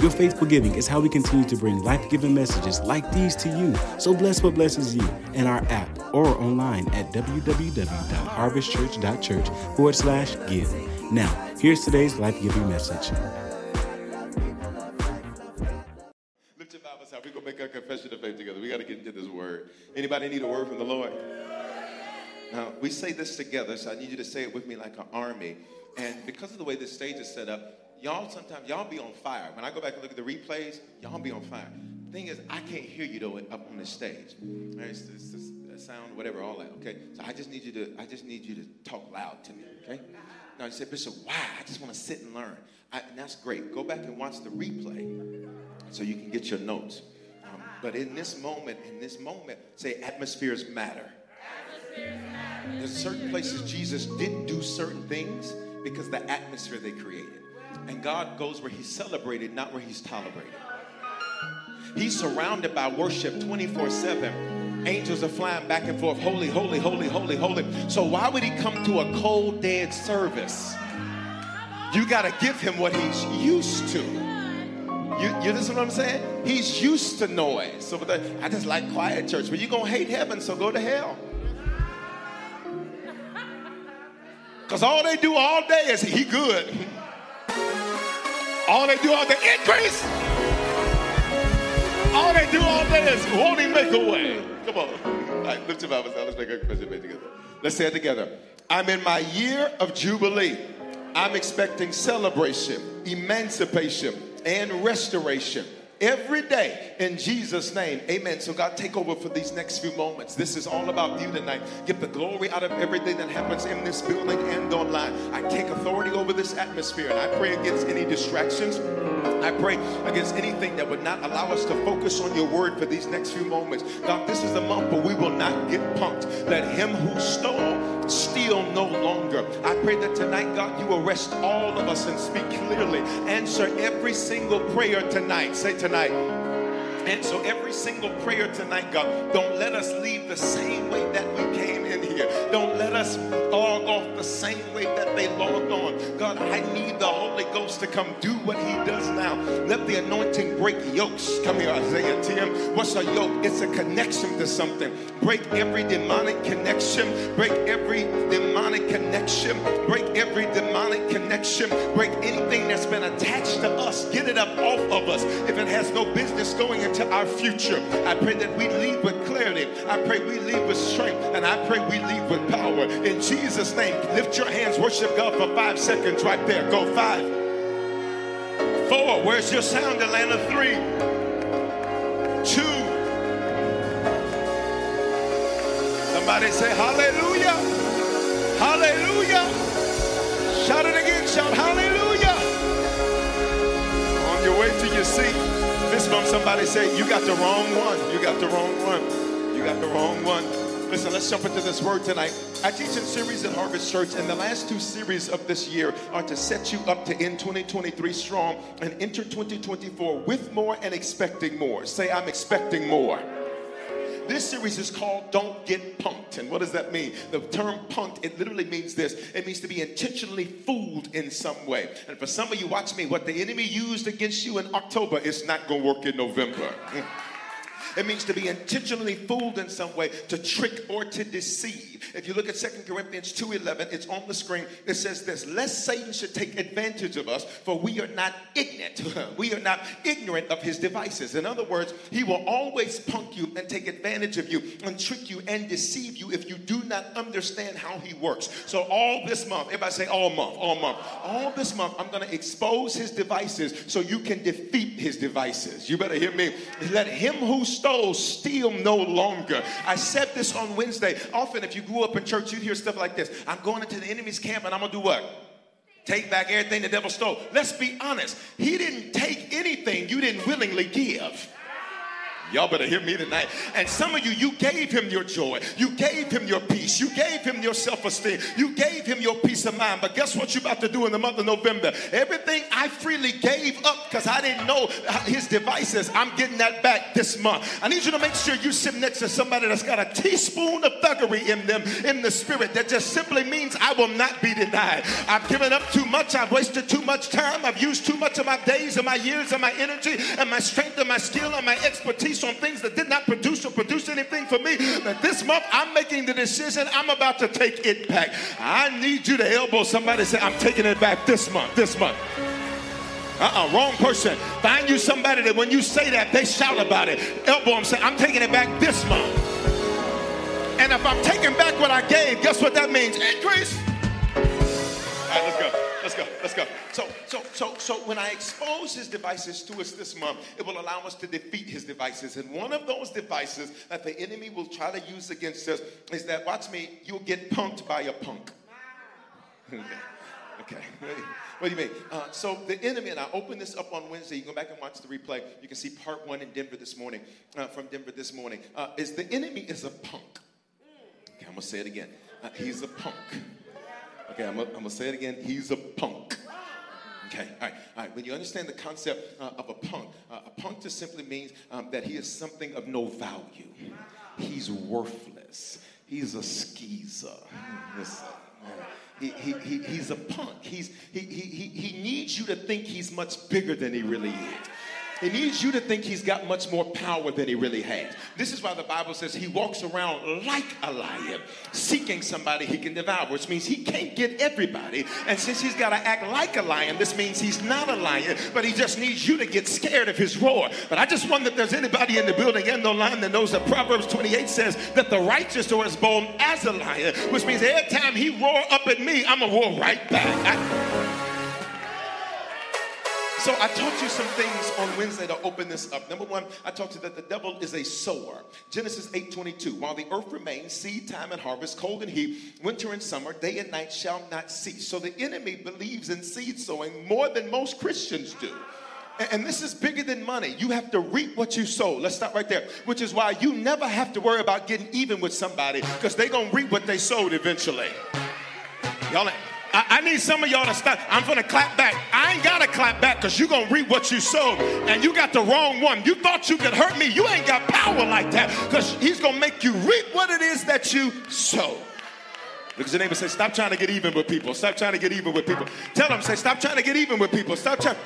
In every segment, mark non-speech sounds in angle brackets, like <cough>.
Your faithful giving is how we continue to bring life giving messages like these to you. So bless what blesses you in our app or online at www.harvestchurch.church forward slash give. Now, here's today's life giving message. Lift your Bibles out. We're going to make our confession of faith together. We got to get into this word. Anybody need a word from the Lord? Now, we say this together, so I need you to say it with me like an army. And because of the way this stage is set up, y'all sometimes, y'all be on fire. When I go back and look at the replays, y'all be on fire. The Thing is, I can't hear you though up on the stage. It's, it's, it's, sound, whatever, all that. Okay, so I just need you to, I just need you to talk loud to me. Okay. Now you said, Bishop, why? I just want to sit and learn. I, and that's great. Go back and watch the replay so you can get your notes. Um, but in this moment, in this moment, say atmospheres matter. atmospheres matter. There's certain places Jesus didn't do certain things because the atmosphere they created. And God goes where he's celebrated, not where he's tolerated. He's surrounded by worship 24 7. Angels are flying back and forth, holy, holy, holy, holy, holy. So why would he come to a cold, dead service? You got to give him what he's used to. You, you listen what I'm saying? He's used to noise. So I just like quiet church. But you're going to hate heaven, so go to hell. <laughs> Because all they do all day is he good. All they do all day, increase. All they do all day is won't make a way. Come on. All right, lift your Bibles now. Let's make a confession together. Let's say it together. I'm in my year of Jubilee. I'm expecting celebration, emancipation, and restoration every day in Jesus' name. Amen. So, God, take over for these next few moments. This is all about you tonight. Get the glory out of everything that happens in this building and online. I take authority over this atmosphere and I pray against any distractions. I pray against anything that would not allow us to focus on your word for these next few moments. God, this is the month where we will not get punked. Let him who stole steal no longer. I pray that tonight, God, you arrest all of us and speak clearly. Answer every single prayer tonight. Say tonight tonight. And so every single prayer tonight, God, don't let us leave the same way that we came in here. Don't let us log off the same way that they logged on. God, I need the Holy Ghost to come do what he does now. Let the anointing break yokes. Come here, Isaiah Tim. What's a yoke? It's a connection to something. Break every demonic connection. Break every demonic connection. Break every demonic connection. Break anything that's been attached to us. Get it up off of us. If it has no business going into our future. I pray that we leave with clarity. I pray we leave with strength. And I pray we leave with power. In Jesus' name, lift your hands, worship God for five seconds right there. Go five, four. Where's your sound, Atlanta? Three, two. Somebody say hallelujah. Hallelujah. Shout it again. Shout hallelujah. On your way to your seat. Month, somebody say, You got the wrong one. You got the wrong one. You got the wrong one. Listen, let's jump into this word tonight. I teach in series at Harvest Church, and the last two series of this year are to set you up to end 2023 strong and enter 2024 with more and expecting more. Say, I'm expecting more. This series is called Don't Get Punked. And what does that mean? The term punked, it literally means this it means to be intentionally fooled in some way. And for some of you, watch me, what the enemy used against you in October is not going to work in November. Mm. It means to be intentionally fooled in some way, to trick or to deceive. If you look at 2 Corinthians 2.11, it's on the screen. It says this, lest Satan should take advantage of us, for we are not ignorant. <laughs> we are not ignorant of his devices. In other words, he will always punk you and take advantage of you and trick you and deceive you if you do not understand how he works. So all this month, everybody say all month, all month. All this month, I'm going to expose his devices so you can defeat his devices. You better hear me. Let him who stole steal no longer. I said this on Wednesday. Often, if you grew up in church, you'd hear stuff like this I'm going into the enemy's camp and I'm going to do what? Take back everything the devil stole. Let's be honest. He didn't take anything you didn't willingly give. Y'all better hear me tonight. And some of you, you gave him your joy. You gave him your peace. You gave him your self esteem. You gave him your peace of mind. But guess what you're about to do in the month of November? Everything I freely gave up because I didn't know his devices, I'm getting that back this month. I need you to make sure you sit next to somebody that's got a teaspoon of thuggery in them, in the spirit, that just simply means I will not be denied. I've given up too much. I've wasted too much time. I've used too much of my days and my years and my energy and my strength and my skill and my expertise on things that did not produce or produce anything for me. But this month, I'm making the decision. I'm about to take it back. I need you to elbow somebody say, I'm taking it back this month, this month. Uh-uh, wrong person. Find you somebody that when you say that, they shout about it. Elbow them, say, I'm taking it back this month. And if I'm taking back what I gave, guess what that means? Increase. All right, let's go. Let's go. Let's go. So, so, so, so when I expose his devices to us this month, it will allow us to defeat his devices. And one of those devices that the enemy will try to use against us is that, watch me, you'll get punked by a punk. <laughs> okay. What do you mean? Uh, so the enemy, and I opened this up on Wednesday. You go back and watch the replay. You can see part one in Denver this morning, uh, from Denver this morning. Uh, is the enemy is a punk. Okay, I'm gonna say it again. Uh, he's a punk. Okay, I'm gonna say it again. He's a punk. Okay, all right, all right. When you understand the concept uh, of a punk, uh, a punk just simply means um, that he is something of no value. He's worthless. He's a skeezer. Listen, He, he, he, he's a punk. He's, he, he, he needs you to think he's much bigger than he really is. He needs you to think he's got much more power than he really has. This is why the Bible says he walks around like a lion, seeking somebody he can devour, which means he can't get everybody. And since he's got to act like a lion, this means he's not a lion, but he just needs you to get scared of his roar. But I just wonder if there's anybody in the building and the line that knows that Proverbs 28 says that the righteous are as bold as a lion, which means every time he roar up at me, I'm going to roar right back. I, so I taught you some things on Wednesday to open this up. Number one, I taught you that the devil is a sower. Genesis 8:22. While the earth remains, seed time and harvest, cold and heat, winter and summer, day and night shall not cease. So the enemy believes in seed sowing more than most Christians do. And this is bigger than money. You have to reap what you sow. Let's stop right there. Which is why you never have to worry about getting even with somebody because they're going to reap what they sowed eventually. Y'all I, I need some of y'all to stop. I'm going to clap back. I ain't got to clap back because you're going to reap what you sowed. And you got the wrong one. You thought you could hurt me. You ain't got power like that because he's going to make you reap what it is that you sow. Look at your neighbor say, Stop trying to get even with people. Stop trying to get even with people. Tell them, say, Stop trying to get even with people. Stop trying.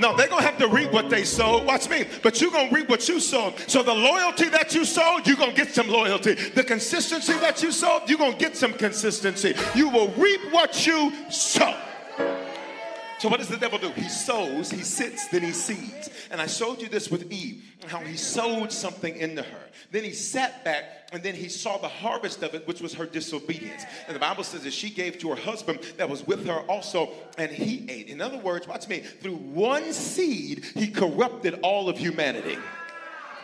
No, they're going to have to reap what they sowed. Watch me. But you're going to reap what you sowed. So the loyalty that you sowed, you're going to get some loyalty. The consistency that you sowed, you're going to get some consistency. You will reap what you sow. So what does the devil do? He sows, he sits, then he seeds. And I showed you this with Eve, how he sowed something into her. Then he sat back and then he saw the harvest of it, which was her disobedience. And the Bible says that she gave to her husband that was with her also, and he ate. In other words, watch me, through one seed, he corrupted all of humanity.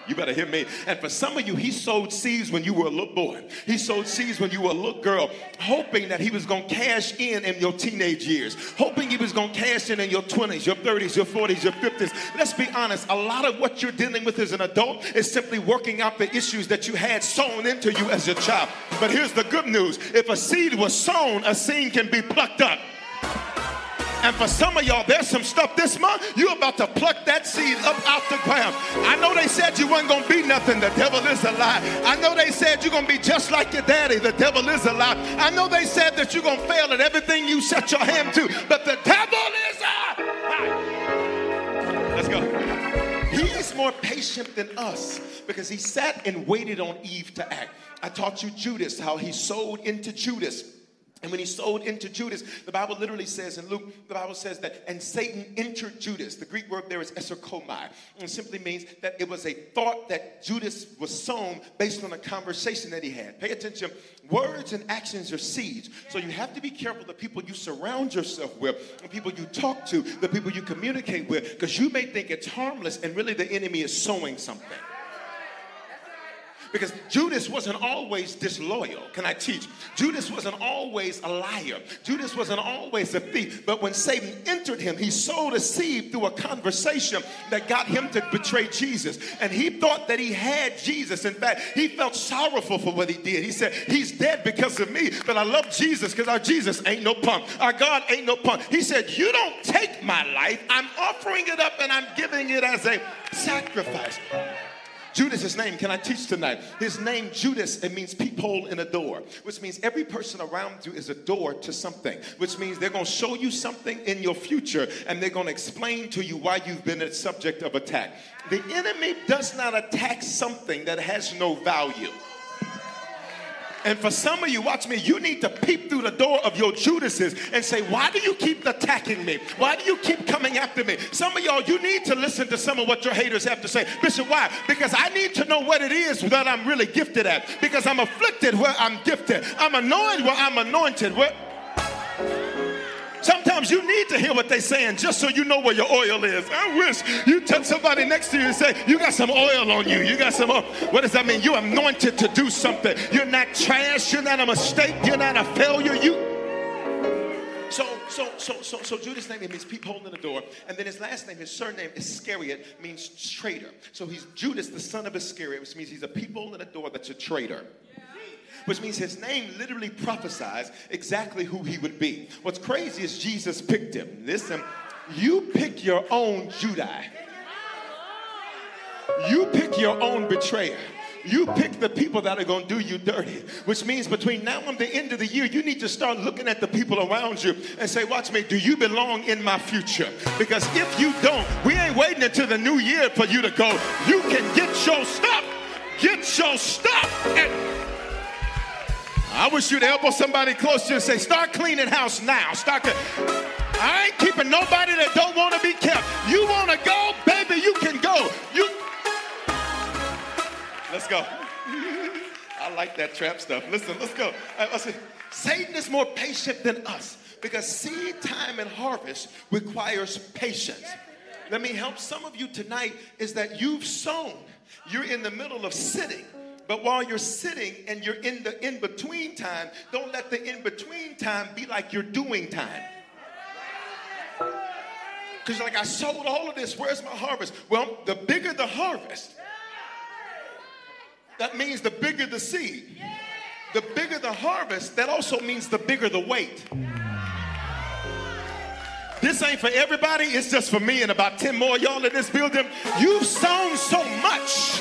You better hear me. And for some of you, he sowed seeds when you were a little boy. He sowed seeds when you were a little girl, hoping that he was going to cash in in your teenage years, hoping he was going to cash in in your 20s, your 30s, your 40s, your 50s. Let's be honest, a lot of what you're dealing with as an adult is simply working out the issues that you had sown into you as a child. But here's the good news if a seed was sown, a seed can be plucked up. And for some of y'all, there's some stuff this month, you're about to pluck that seed up out the ground. I know they said you weren't going to be nothing. The devil is a lie. I know they said you're going to be just like your daddy. The devil is a lie. I know they said that you're going to fail at everything you set your hand to. But the devil is a lie. Let's go. He's more patient than us because he sat and waited on Eve to act. I taught you Judas, how he sowed into Judas. And when he sold into Judas, the Bible literally says in Luke, the Bible says that, and Satan entered Judas. The Greek word there is eserkomai. And simply means that it was a thought that Judas was sown based on a conversation that he had. Pay attention. Words and actions are seeds. So you have to be careful the people you surround yourself with, the people you talk to, the people you communicate with, because you may think it's harmless and really the enemy is sowing something. Because Judas wasn't always disloyal. Can I teach? Judas wasn't always a liar. Judas wasn't always a thief. But when Satan entered him, he sowed a seed through a conversation that got him to betray Jesus. And he thought that he had Jesus. In fact, he felt sorrowful for what he did. He said, He's dead because of me, but I love Jesus because our Jesus ain't no punk. Our God ain't no punk. He said, You don't take my life. I'm offering it up and I'm giving it as a sacrifice. Judas' his name, can I teach tonight? His name, Judas, it means peephole in a door, which means every person around you is a door to something, which means they're going to show you something in your future and they're going to explain to you why you've been a subject of attack. The enemy does not attack something that has no value. And for some of you, watch me, you need to peep through the door of your Judases and say, Why do you keep attacking me? Why do you keep coming after me? Some of y'all, you need to listen to some of what your haters have to say. Bishop, why? Because I need to know what it is that I'm really gifted at. Because I'm afflicted where I'm gifted, I'm annoyed where I'm anointed. Where Sometimes you need to hear what they're saying just so you know where your oil is. I wish you touch somebody next to you and say, You got some oil on you. You got some oil. What does that mean? You're anointed to do something. You're not trash. You're not a mistake. You're not a failure. You. So, so, so, so, so Judas' name means peephole in the door, and then his last name, his surname Iscariot, means traitor. So he's Judas, the son of Iscariot, which means he's a peephole in the door that's a traitor which means his name literally prophesies exactly who he would be. What's crazy is Jesus picked him. Listen, you pick your own Judah. You pick your own betrayer. You pick the people that are going to do you dirty, which means between now and the end of the year, you need to start looking at the people around you and say, Watch me, do you belong in my future? Because if you don't, we ain't waiting until the new year for you to go. You can get your stuff, get your stuff, and I wish you'd elbow somebody close to you and say, start cleaning house now. Start. I ain't keeping nobody that don't want to be kept. You want to go, baby, you can go. You. Let's go. <laughs> I like that trap stuff. Listen, let's go. Uh, right, Satan is more patient than us because seed time and harvest requires patience. Let me help some of you tonight is that you've sown. You're in the middle of sitting but while you're sitting and you're in the in between time, don't let the in between time be like you're doing time. Because, like, I sold all of this, where's my harvest? Well, the bigger the harvest, that means the bigger the seed. The bigger the harvest, that also means the bigger the weight. This ain't for everybody, it's just for me and about 10 more y'all in this building. You've sown so much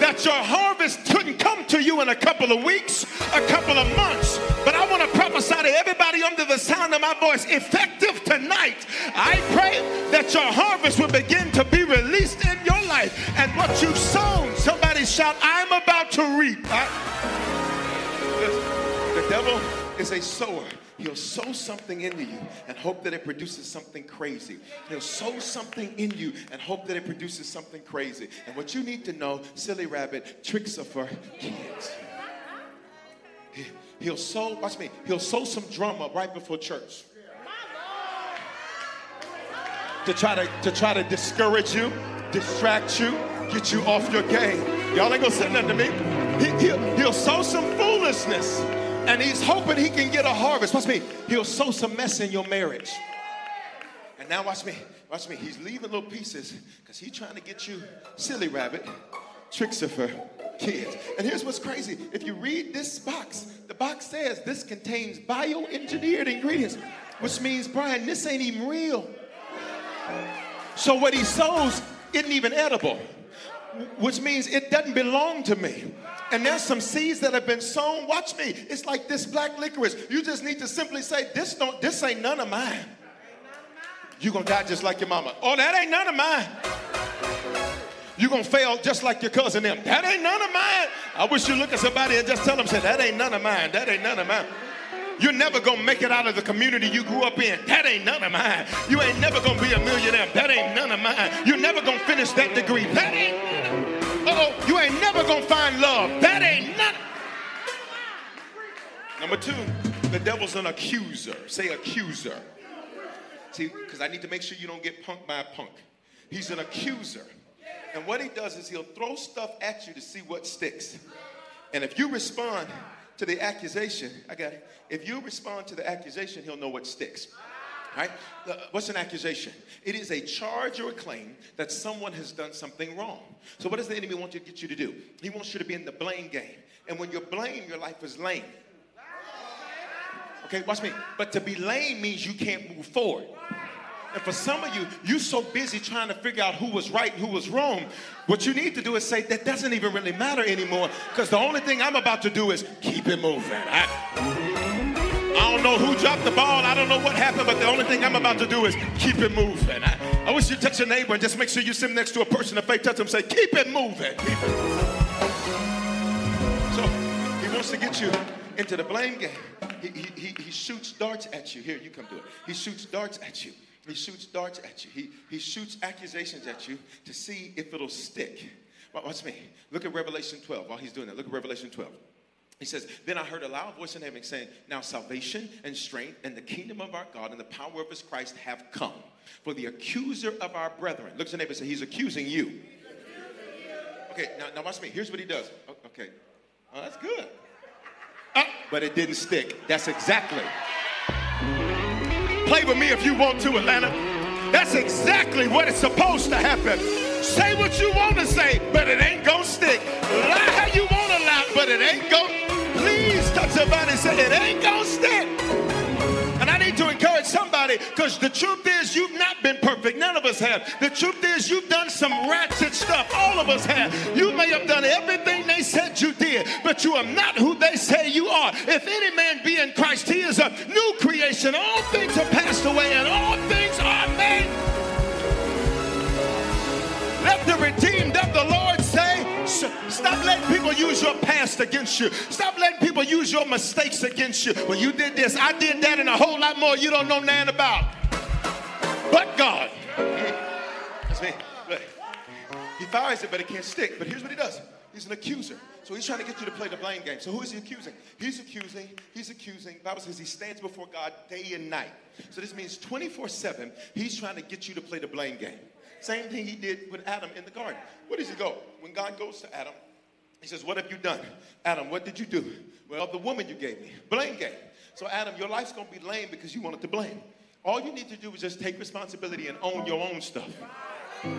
that your harvest couldn't come to you in a couple of weeks, a couple of months. But I want to prophesy to everybody under the sound of my voice, effective tonight. I pray that your harvest will begin to be released in your life. And what you've sown, somebody shout, I'm about to reap. I, the devil is a sower. He'll sow something into you and hope that it produces something crazy. He'll sow something in you and hope that it produces something crazy. And what you need to know, silly rabbit, tricks are for kids. He'll sow, watch me, he'll sow some drama right before church. To try to, to try to discourage you, distract you, get you off your game. Y'all ain't gonna say nothing to me. He, he'll, he'll sow some foolishness and he's hoping he can get a harvest. Watch me. He'll sow some mess in your marriage. And now watch me. Watch me. He's leaving little pieces because he's trying to get you, silly rabbit, her kids. And here's what's crazy. If you read this box, the box says this contains bioengineered ingredients, which means, Brian, this ain't even real. So what he sows isn't even edible, which means it doesn't belong to me. And there's some seeds that have been sown. Watch me. It's like this black licorice. You just need to simply say, This don't this ain't none of mine. You're gonna die just like your mama. Oh, that ain't none of mine. You're gonna fail just like your cousin them. That ain't none of mine. I wish you look at somebody and just tell them, say, that ain't none of mine. That ain't none of mine. You're never gonna make it out of the community you grew up in. That ain't none of mine. You ain't never gonna be a millionaire. That ain't none of mine. You're never gonna finish that degree. That ain't. Uh oh, you ain't never gonna find love. That ain't none. Number two, the devil's an accuser. Say accuser. See, because I need to make sure you don't get punked by a punk. He's an accuser. And what he does is he'll throw stuff at you to see what sticks. And if you respond to the accusation, I got it. If you respond to the accusation, he'll know what sticks. Right? What's an accusation? It is a charge or a claim that someone has done something wrong. So, what does the enemy want to get you to do? He wants you to be in the blame game. And when you're blame, your life is lame. Okay, watch me. But to be lame means you can't move forward. And for some of you, you're so busy trying to figure out who was right and who was wrong. What you need to do is say, that doesn't even really matter anymore because the only thing I'm about to do is keep it moving. I, I don't know who dropped the ball. I don't know what happened, but the only thing I'm about to do is keep it moving. I, I wish you'd touch your neighbor and just make sure you sit next to a person of faith, touch them, say, keep it moving. So he wants to get you into the blame game. He, he, he, shoots darts at you. Here, you come do it. He shoots darts at you. He shoots darts at you. He, he shoots accusations at you to see if it'll stick. Watch me. Look at Revelation 12 while he's doing that. Look at Revelation 12. He says, Then I heard a loud voice in heaven saying, Now salvation and strength and the kingdom of our God and the power of his Christ have come. For the accuser of our brethren, look at your neighbor and say, He's accusing you. Okay, now, now watch me. Here's what he does. Okay. Oh, that's good. Oh, <laughs> but it didn't stick. That's exactly. Play with me if you want to, Atlanta. That's exactly what is supposed to happen. Say what you want to say, but it ain't gonna stick. Lie how you want to lie, but it ain't gonna. Please touch somebody and say it ain't gonna stick. Somebody because the truth is you've not been perfect. None of us have. The truth is you've done some ratchet stuff. All of us have. You may have done everything they said you did, but you are not who they say you are. If any man be in Christ, he is a new creation. All things are passed away and all things are made. Let the redeemed of the Lord Stop letting people use your past against you. Stop letting people use your mistakes against you. Well, you did this, I did that, and a whole lot more you don't know nothing about. But God. That's me. Look, he fires it, but it can't stick. But here's what he does. He's an accuser. So he's trying to get you to play the blame game. So who is he accusing? He's accusing, he's accusing. The Bible says he stands before God day and night. So this means 24-7, he's trying to get you to play the blame game. Same thing he did with Adam in the garden. Where does he go? When God goes to Adam, he says, What have you done? Adam, what did you do? Well, the woman you gave me. Blame game. So, Adam, your life's going to be lame because you wanted to blame. All you need to do is just take responsibility and own your own stuff. <laughs>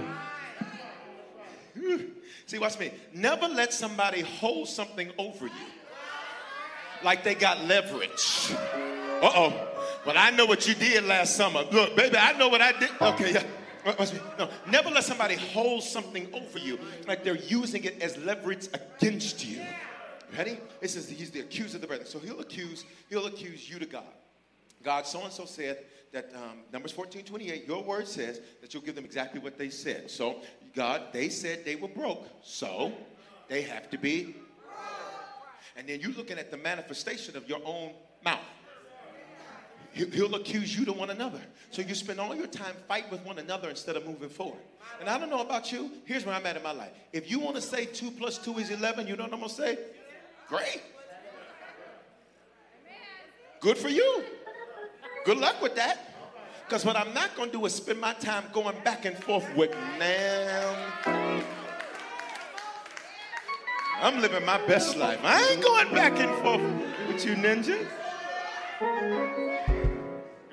See, watch me. Never let somebody hold something over you like they got leverage. Uh oh. Well, I know what you did last summer. Look, baby, I know what I did. Okay, yeah. No, never let somebody hold something over you like they're using it as leverage against you. Ready? It says he's the accuser of the brethren. So he'll accuse, he'll accuse you to God. God so and so said that um, Numbers 14, 28, your word says that you'll give them exactly what they said. So, God, they said they were broke. So, they have to be. And then you're looking at the manifestation of your own mouth. He'll accuse you to one another. So you spend all your time fighting with one another instead of moving forward. And I don't know about you. Here's where I'm at in my life. If you want to say 2 plus 2 is 11, you know what I'm going to say? Great. Good for you. Good luck with that. Because what I'm not going to do is spend my time going back and forth with them. I'm living my best life. I ain't going back and forth with you ninjas.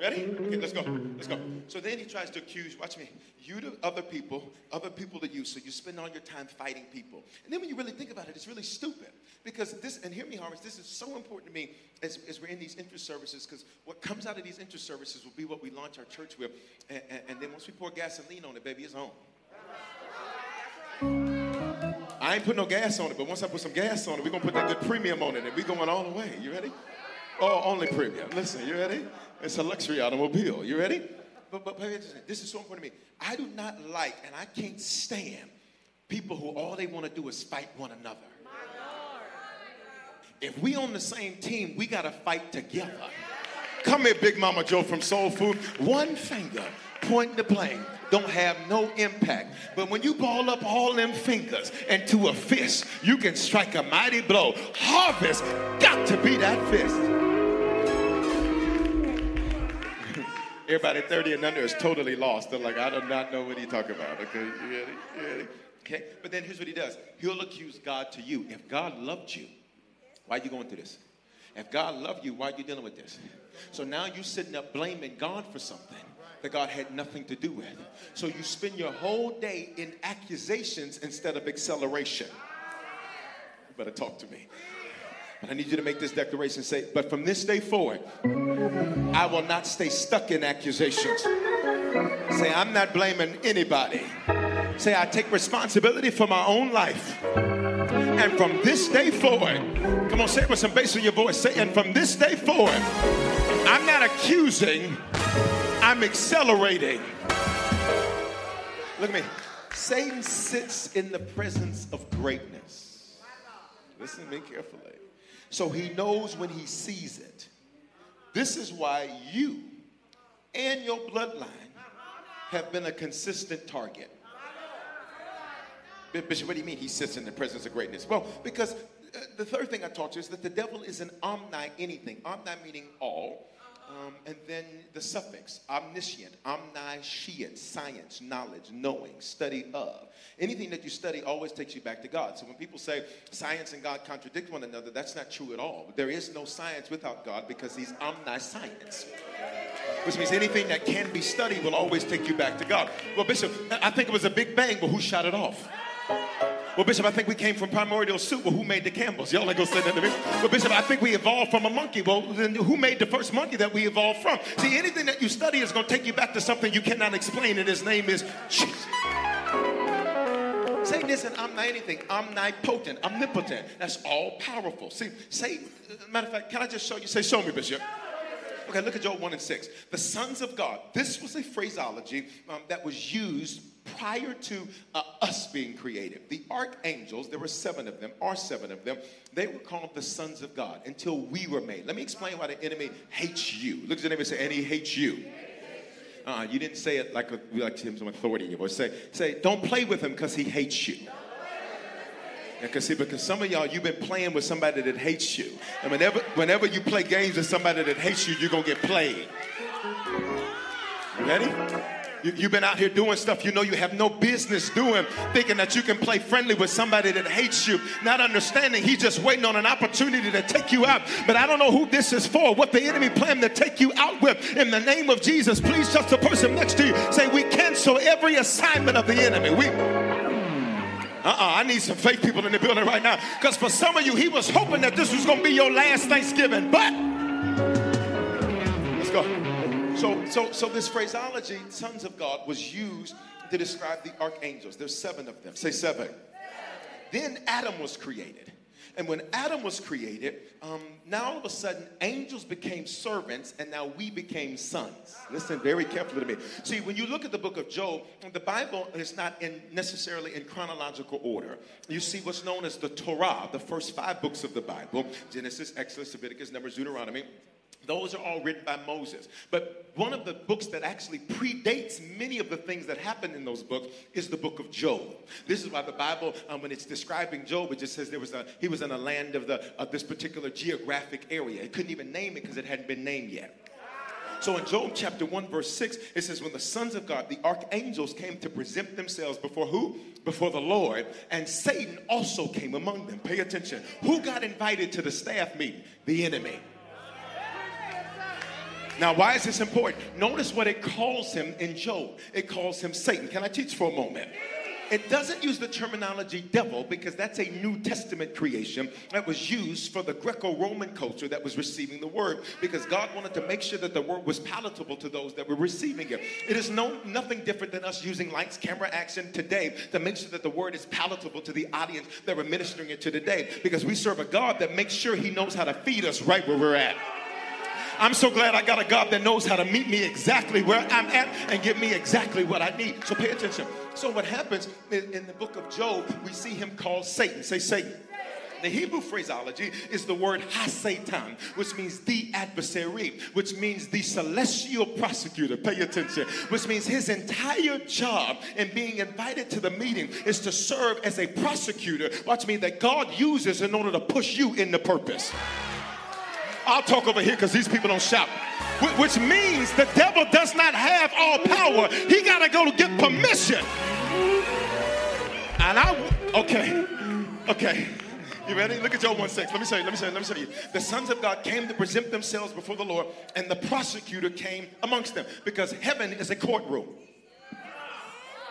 Ready? Mm-hmm. Okay, let's go. Let's go. Mm-hmm. So then he tries to accuse, watch me, you to other people, other people to you. So you spend all your time fighting people. And then when you really think about it, it's really stupid. Because this, and hear me, Harvest, this is so important to me as, as we're in these interest services, because what comes out of these interest services will be what we launch our church with. And, and, and then once we pour gasoline on it, baby, it's on. I ain't put no gas on it, but once I put some gas on it, we're gonna put that good premium on it, and we're going all the way. You ready? Oh, only premium. Listen, you ready? It's a luxury automobile. You ready? But, but, but this is so important to me. I do not like and I can't stand people who all they want to do is fight one another. If we on the same team, we got to fight together. Come here, Big Mama Joe from Soul Food. One finger pointing the blame don't have no impact. But when you ball up all them fingers into a fist, you can strike a mighty blow. Harvest got to be that fist. Everybody 30 and under is totally lost. They're like, I do not know what he's talking about. Okay, you? You? Okay, but then here's what he does. He'll accuse God to you. If God loved you, why are you going through this? If God loved you, why are you dealing with this? So now you're sitting up blaming God for something that God had nothing to do with. So you spend your whole day in accusations instead of acceleration. You better talk to me. I need you to make this declaration say, but from this day forward, I will not stay stuck in accusations. Say, I'm not blaming anybody. Say, I take responsibility for my own life. And from this day forward, come on, say it with some bass in your voice. Say, and from this day forward, I'm not accusing, I'm accelerating. Look at me. Satan sits in the presence of greatness. Listen to me carefully so he knows when he sees it. This is why you and your bloodline have been a consistent target. Bishop, what do you mean he sits in the presence of greatness? Well, because uh, the third thing I taught you is that the devil is an omni anything. Omni meaning all. Um, and then the suffix, omniscient, omniscient, science, knowledge, knowing, study of. Anything that you study always takes you back to God. So when people say science and God contradict one another, that's not true at all. There is no science without God because He's omniscience. Which means anything that can be studied will always take you back to God. Well, Bishop, I think it was a big bang, but who shot it off? Well, Bishop, I think we came from primordial soup. Well, who made the Campbells? Y'all ain't gonna say that to me. Well, Bishop, I think we evolved from a monkey. Well, then who made the first monkey that we evolved from? See, anything that you study is gonna take you back to something you cannot explain, and his name is Jesus. Satan isn't I'm not anything. omnipotent, omnipotent. That's all powerful. See, say, matter of fact, can I just show you? Say, show me, Bishop. Okay, look at Job 1 and 6. The sons of God. This was a phraseology um, that was used prior to uh, us being created. The archangels, there were seven of them, are seven of them, they were called the sons of God until we were made. Let me explain why the enemy hates you. Look at the neighbor and say, and he hates you. Uh, you didn't say it like, a, like to him some authority in your voice. Say, say, don't play with him because he hates you. Because see, because some of y'all, you've been playing with somebody that hates you. And whenever, whenever you play games with somebody that hates you, you're going to get played. You ready? You, have been out here doing stuff you know you have no business doing, thinking that you can play friendly with somebody that hates you, not understanding he's just waiting on an opportunity to take you out. But I don't know who this is for, what the enemy planned to take you out with. In the name of Jesus, please just the person next to you say, We cancel every assignment of the enemy. We uh-uh, I need some faith people in the building right now. Because for some of you, he was hoping that this was going to be your last Thanksgiving. But let's go. So, so, so this phraseology, sons of God, was used to describe the archangels. There's seven of them. Say seven. Then Adam was created. And when Adam was created, um, now all of a sudden angels became servants and now we became sons. Listen very carefully to me. See, when you look at the book of Job, the Bible is not in necessarily in chronological order. You see what's known as the Torah, the first five books of the Bible Genesis, Exodus, Leviticus, Numbers, Deuteronomy. Those are all written by Moses. But one of the books that actually predates many of the things that happened in those books is the book of Job. This is why the Bible, um, when it's describing Job, it just says there was a, he was in a land of, the, of this particular geographic area. It couldn't even name it because it hadn't been named yet. So in Job chapter 1, verse 6, it says, When the sons of God, the archangels, came to present themselves before who? Before the Lord, and Satan also came among them. Pay attention. Who got invited to the staff meeting? The enemy. Now, why is this important? Notice what it calls him in Job. It calls him Satan. Can I teach for a moment? It doesn't use the terminology devil because that's a New Testament creation that was used for the Greco Roman culture that was receiving the word because God wanted to make sure that the word was palatable to those that were receiving it. It is no, nothing different than us using lights, camera, action today to make sure that the word is palatable to the audience that we're ministering it to today because we serve a God that makes sure he knows how to feed us right where we're at. I'm so glad I got a God that knows how to meet me exactly where I'm at and give me exactly what I need. So pay attention. So what happens in, the book of Job, we see him called Satan. Say Satan. The Hebrew phraseology is the word ha-satan, which means the adversary, which means the celestial prosecutor. Pay attention. Which means his entire job in being invited to the meeting is to serve as a prosecutor. Watch me, that God uses in order to push you into purpose. I'll talk over here because these people don't shout. Which means the devil does not have all power. He got to go to get permission. And I, okay, okay. You ready? Look at Job 1 6. Let me show you, let me show you, let me show you. The sons of God came to present themselves before the Lord, and the prosecutor came amongst them because heaven is a courtroom.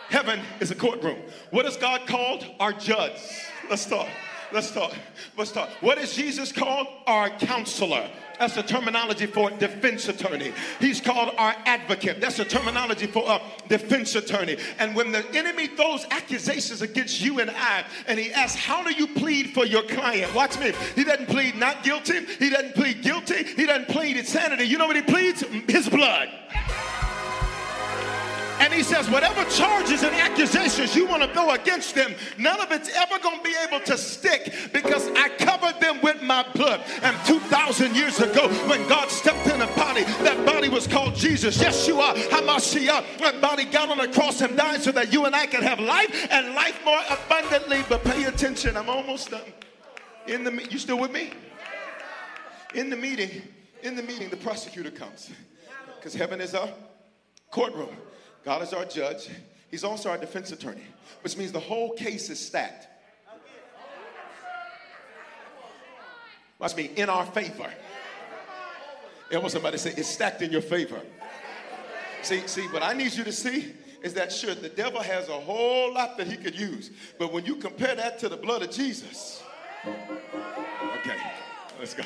Heaven is a courtroom. What is God called? Our judge. Let's start. Let's talk. Let's talk. What is Jesus called? Our counselor. That's the terminology for defense attorney. He's called our advocate. That's the terminology for a defense attorney. And when the enemy throws accusations against you and I, and he asks, How do you plead for your client? Watch me. He doesn't plead not guilty. He doesn't plead guilty. He doesn't plead insanity. You know what he pleads? His blood. And he says, whatever charges and accusations you want to throw against them, none of it's ever going to be able to stick because I covered them with my blood. And 2,000 years ago, when God stepped in a body, that body was called Jesus. Yeshua HaMashiach. That body got on the cross and died so that you and I can have life and life more abundantly. But pay attention, I'm almost done. In the you still with me? In the meeting, in the meeting, the prosecutor comes because heaven is a courtroom. God is our judge. He's also our defense attorney, which means the whole case is stacked. Watch me, in our favor. I want somebody to say, it's stacked in your favor. See, see, what I need you to see is that sure, the devil has a whole lot that he could use. But when you compare that to the blood of Jesus, okay, let's go.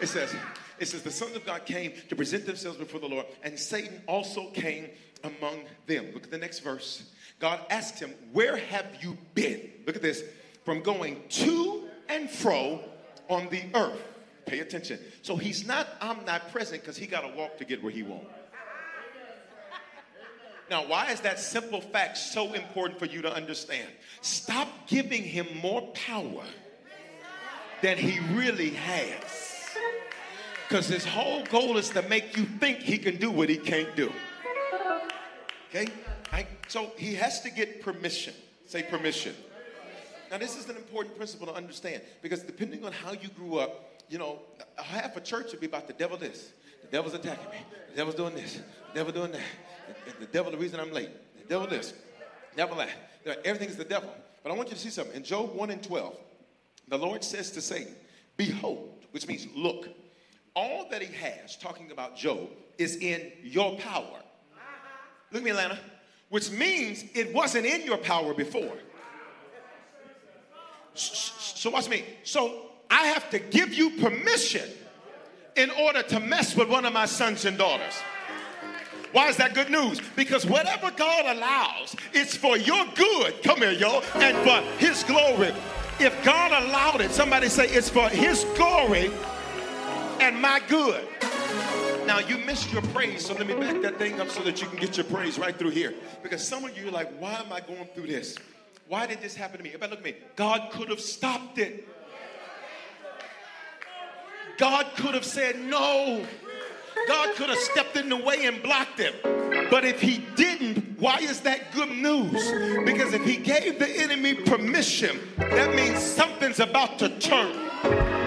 It says, it says, the sons of God came to present themselves before the Lord, and Satan also came among them. Look at the next verse. God asked him, Where have you been? Look at this. From going to and fro on the earth. Pay attention. So he's not omnipresent because he got to walk to get where he wants. Now, why is that simple fact so important for you to understand? Stop giving him more power than he really has. Because his whole goal is to make you think he can do what he can't do. Okay? So he has to get permission. Say permission. Now, this is an important principle to understand because depending on how you grew up, you know, half a church would be about the devil this, the devil's attacking me, the devil's doing this, the devil doing that, the, the devil the reason I'm late, the devil this, the devil that. Everything's the devil. But I want you to see something. In Job 1 and 12, the Lord says to Satan, Behold, which means look, all that he has, talking about Job, is in your power. Look at me, Atlanta. Which means it wasn't in your power before. So watch me. So I have to give you permission in order to mess with one of my sons and daughters. Why is that good news? Because whatever God allows, it's for your good. Come here, y'all, and for His glory. If God allowed it, somebody say it's for His glory and my good. Now you missed your praise, so let me back that thing up so that you can get your praise right through here. Because some of you are like, why am I going through this? Why did this happen to me? Everybody look at me. God could have stopped it. God could have said no. God could have stepped in the way and blocked it. But if he didn't, why is that good news? Because if he gave the enemy permission, that means something's about to turn.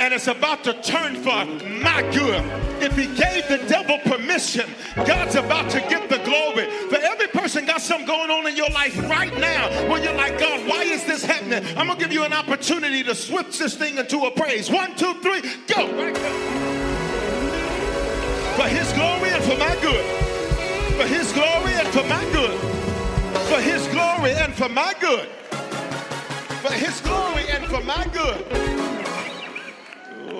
And it's about to turn for my good. If he gave the devil permission, God's about to get the glory. For every person got something going on in your life right now where you're like, God, why is this happening? I'm gonna give you an opportunity to switch this thing into a praise. One, two, three, go. For his glory and for my good. For his glory and for my good. For his glory and for my good. For his glory and for my good.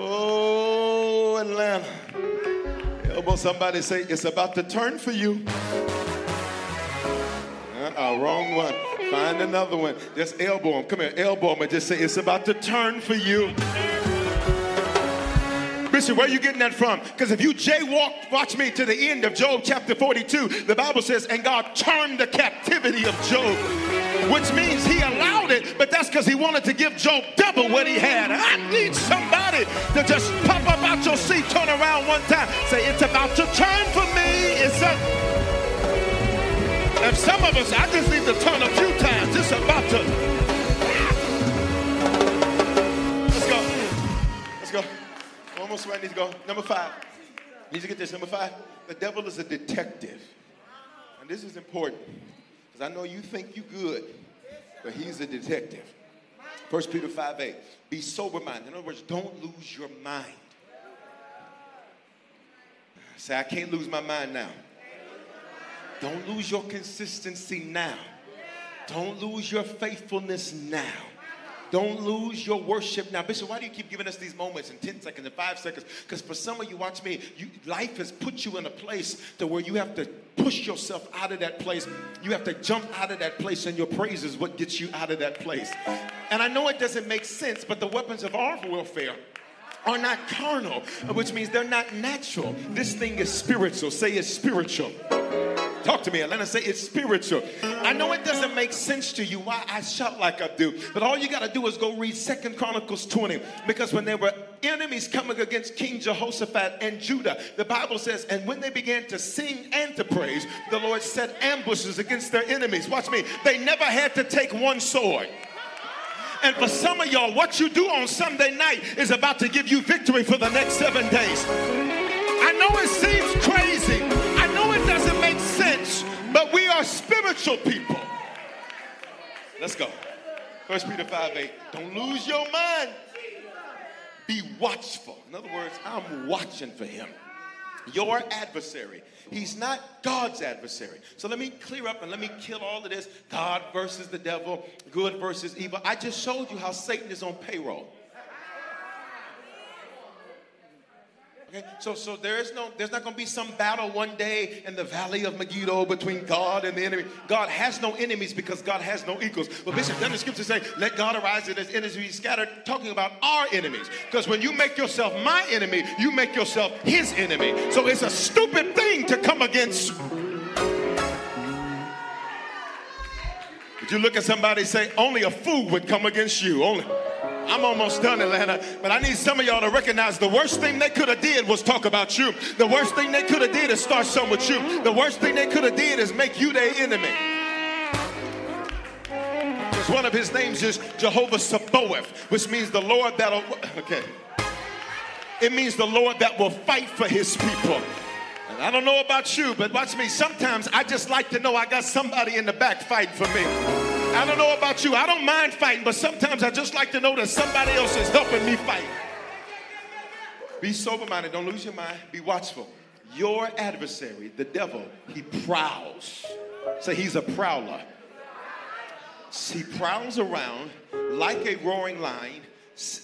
Oh, Atlanta. Elbow somebody say, it's about to turn for you. Uh-uh, wrong one. Find another one. Just elbow him. Come here, elbow him and just say, it's about to turn for you. Bishop, where are you getting that from? Because if you jaywalk, watch me to the end of Job chapter 42, the Bible says, and God turned the captivity of Job, which means he allowed that's because he wanted to give Job double what he had. I need somebody to just pop up out your seat, turn around one time, say, it's about to turn for me. It's a. And some of us, I just need to turn a few times. It's about to. Let's go. Let's go. Almost where I need to go. Number five. Need to get this. Number five. The devil is a detective. And this is important. Because I know you think you're good, but he's a detective. 1 Peter 5 8. Be sober minded. In other words, don't lose your mind. Say, I can't lose my mind now. Don't lose your consistency now. Don't lose your faithfulness now. Don't lose your worship now. Bishop, why do you keep giving us these moments in 10 seconds and 5 seconds? Because for some of you, watch me, you, life has put you in a place to where you have to push yourself out of that place. You have to jump out of that place, and your praise is what gets you out of that place. And I know it doesn't make sense, but the weapons of our warfare are not carnal, which means they're not natural. This thing is spiritual. Say it's spiritual. Talk to me, Atlanta. Say it's spiritual. I know it doesn't make sense to you why I shout like I do, but all you got to do is go read Second Chronicles 20. Because when there were enemies coming against King Jehoshaphat and Judah, the Bible says, and when they began to sing and to praise, the Lord set ambushes against their enemies. Watch me. They never had to take one sword. And for some of y'all, what you do on Sunday night is about to give you victory for the next seven days. I know it seems crazy. But we are spiritual people. Let's go. First Peter 5 8. Don't lose your mind. Be watchful. In other words, I'm watching for him. Your adversary. He's not God's adversary. So let me clear up and let me kill all of this God versus the devil, good versus evil. I just showed you how Satan is on payroll. Okay, so so there is no, there's not going to be some battle one day in the valley of Megiddo between God and the enemy. God has no enemies because God has no equals. But Bishop, doesn't the scripture say, "Let God arise and His enemies be scattered"? Talking about our enemies, because when you make yourself my enemy, you make yourself His enemy. So it's a stupid thing to come against. Would you look at somebody say, "Only a fool would come against you"? Only. I'm almost done, Atlanta. But I need some of y'all to recognize the worst thing they could have did was talk about you. The worst thing they could have did is start something with you. The worst thing they could have did is make you their enemy. Because one of his names is Jehovah Sabaoth, which means the Lord that'll. Okay. It means the Lord that will fight for his people. And I don't know about you, but watch me. Sometimes I just like to know I got somebody in the back fighting for me. I don't know about you. I don't mind fighting, but sometimes I just like to know that somebody else is helping me fight. Be sober minded. Don't lose your mind. Be watchful. Your adversary, the devil, he prowls. Say he's a prowler. He prowls around like a roaring lion,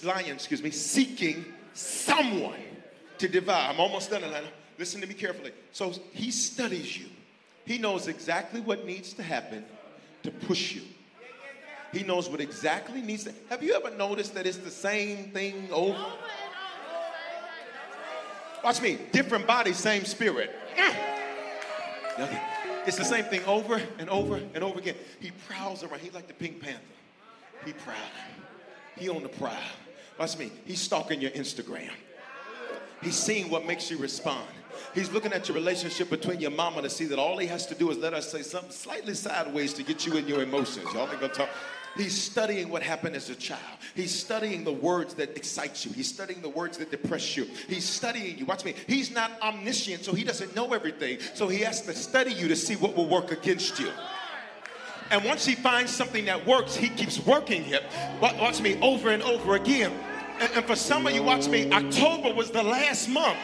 lion, excuse me, seeking someone to devour. I'm almost done, Atlanta. Listen to me carefully. So he studies you. He knows exactly what needs to happen to push you. He knows what exactly needs to. Have you ever noticed that it's the same thing over? Watch me. Different body, same spirit. It's the same thing over and over and over again. He prowls around. He's like the Pink Panther. He prowling. He on the prowl. Watch me. He's stalking your Instagram. He's seeing what makes you respond. He's looking at your relationship between your mama to see that all he has to do is let us say something slightly sideways to get you in your emotions. Y'all ain't gonna talk. He's studying what happened as a child. He's studying the words that excite you. He's studying the words that depress you. He's studying you. Watch me. He's not omniscient, so he doesn't know everything. So he has to study you to see what will work against you. And once he finds something that works, he keeps working it. Watch me over and over again. And, and for some of you, watch me, October was the last month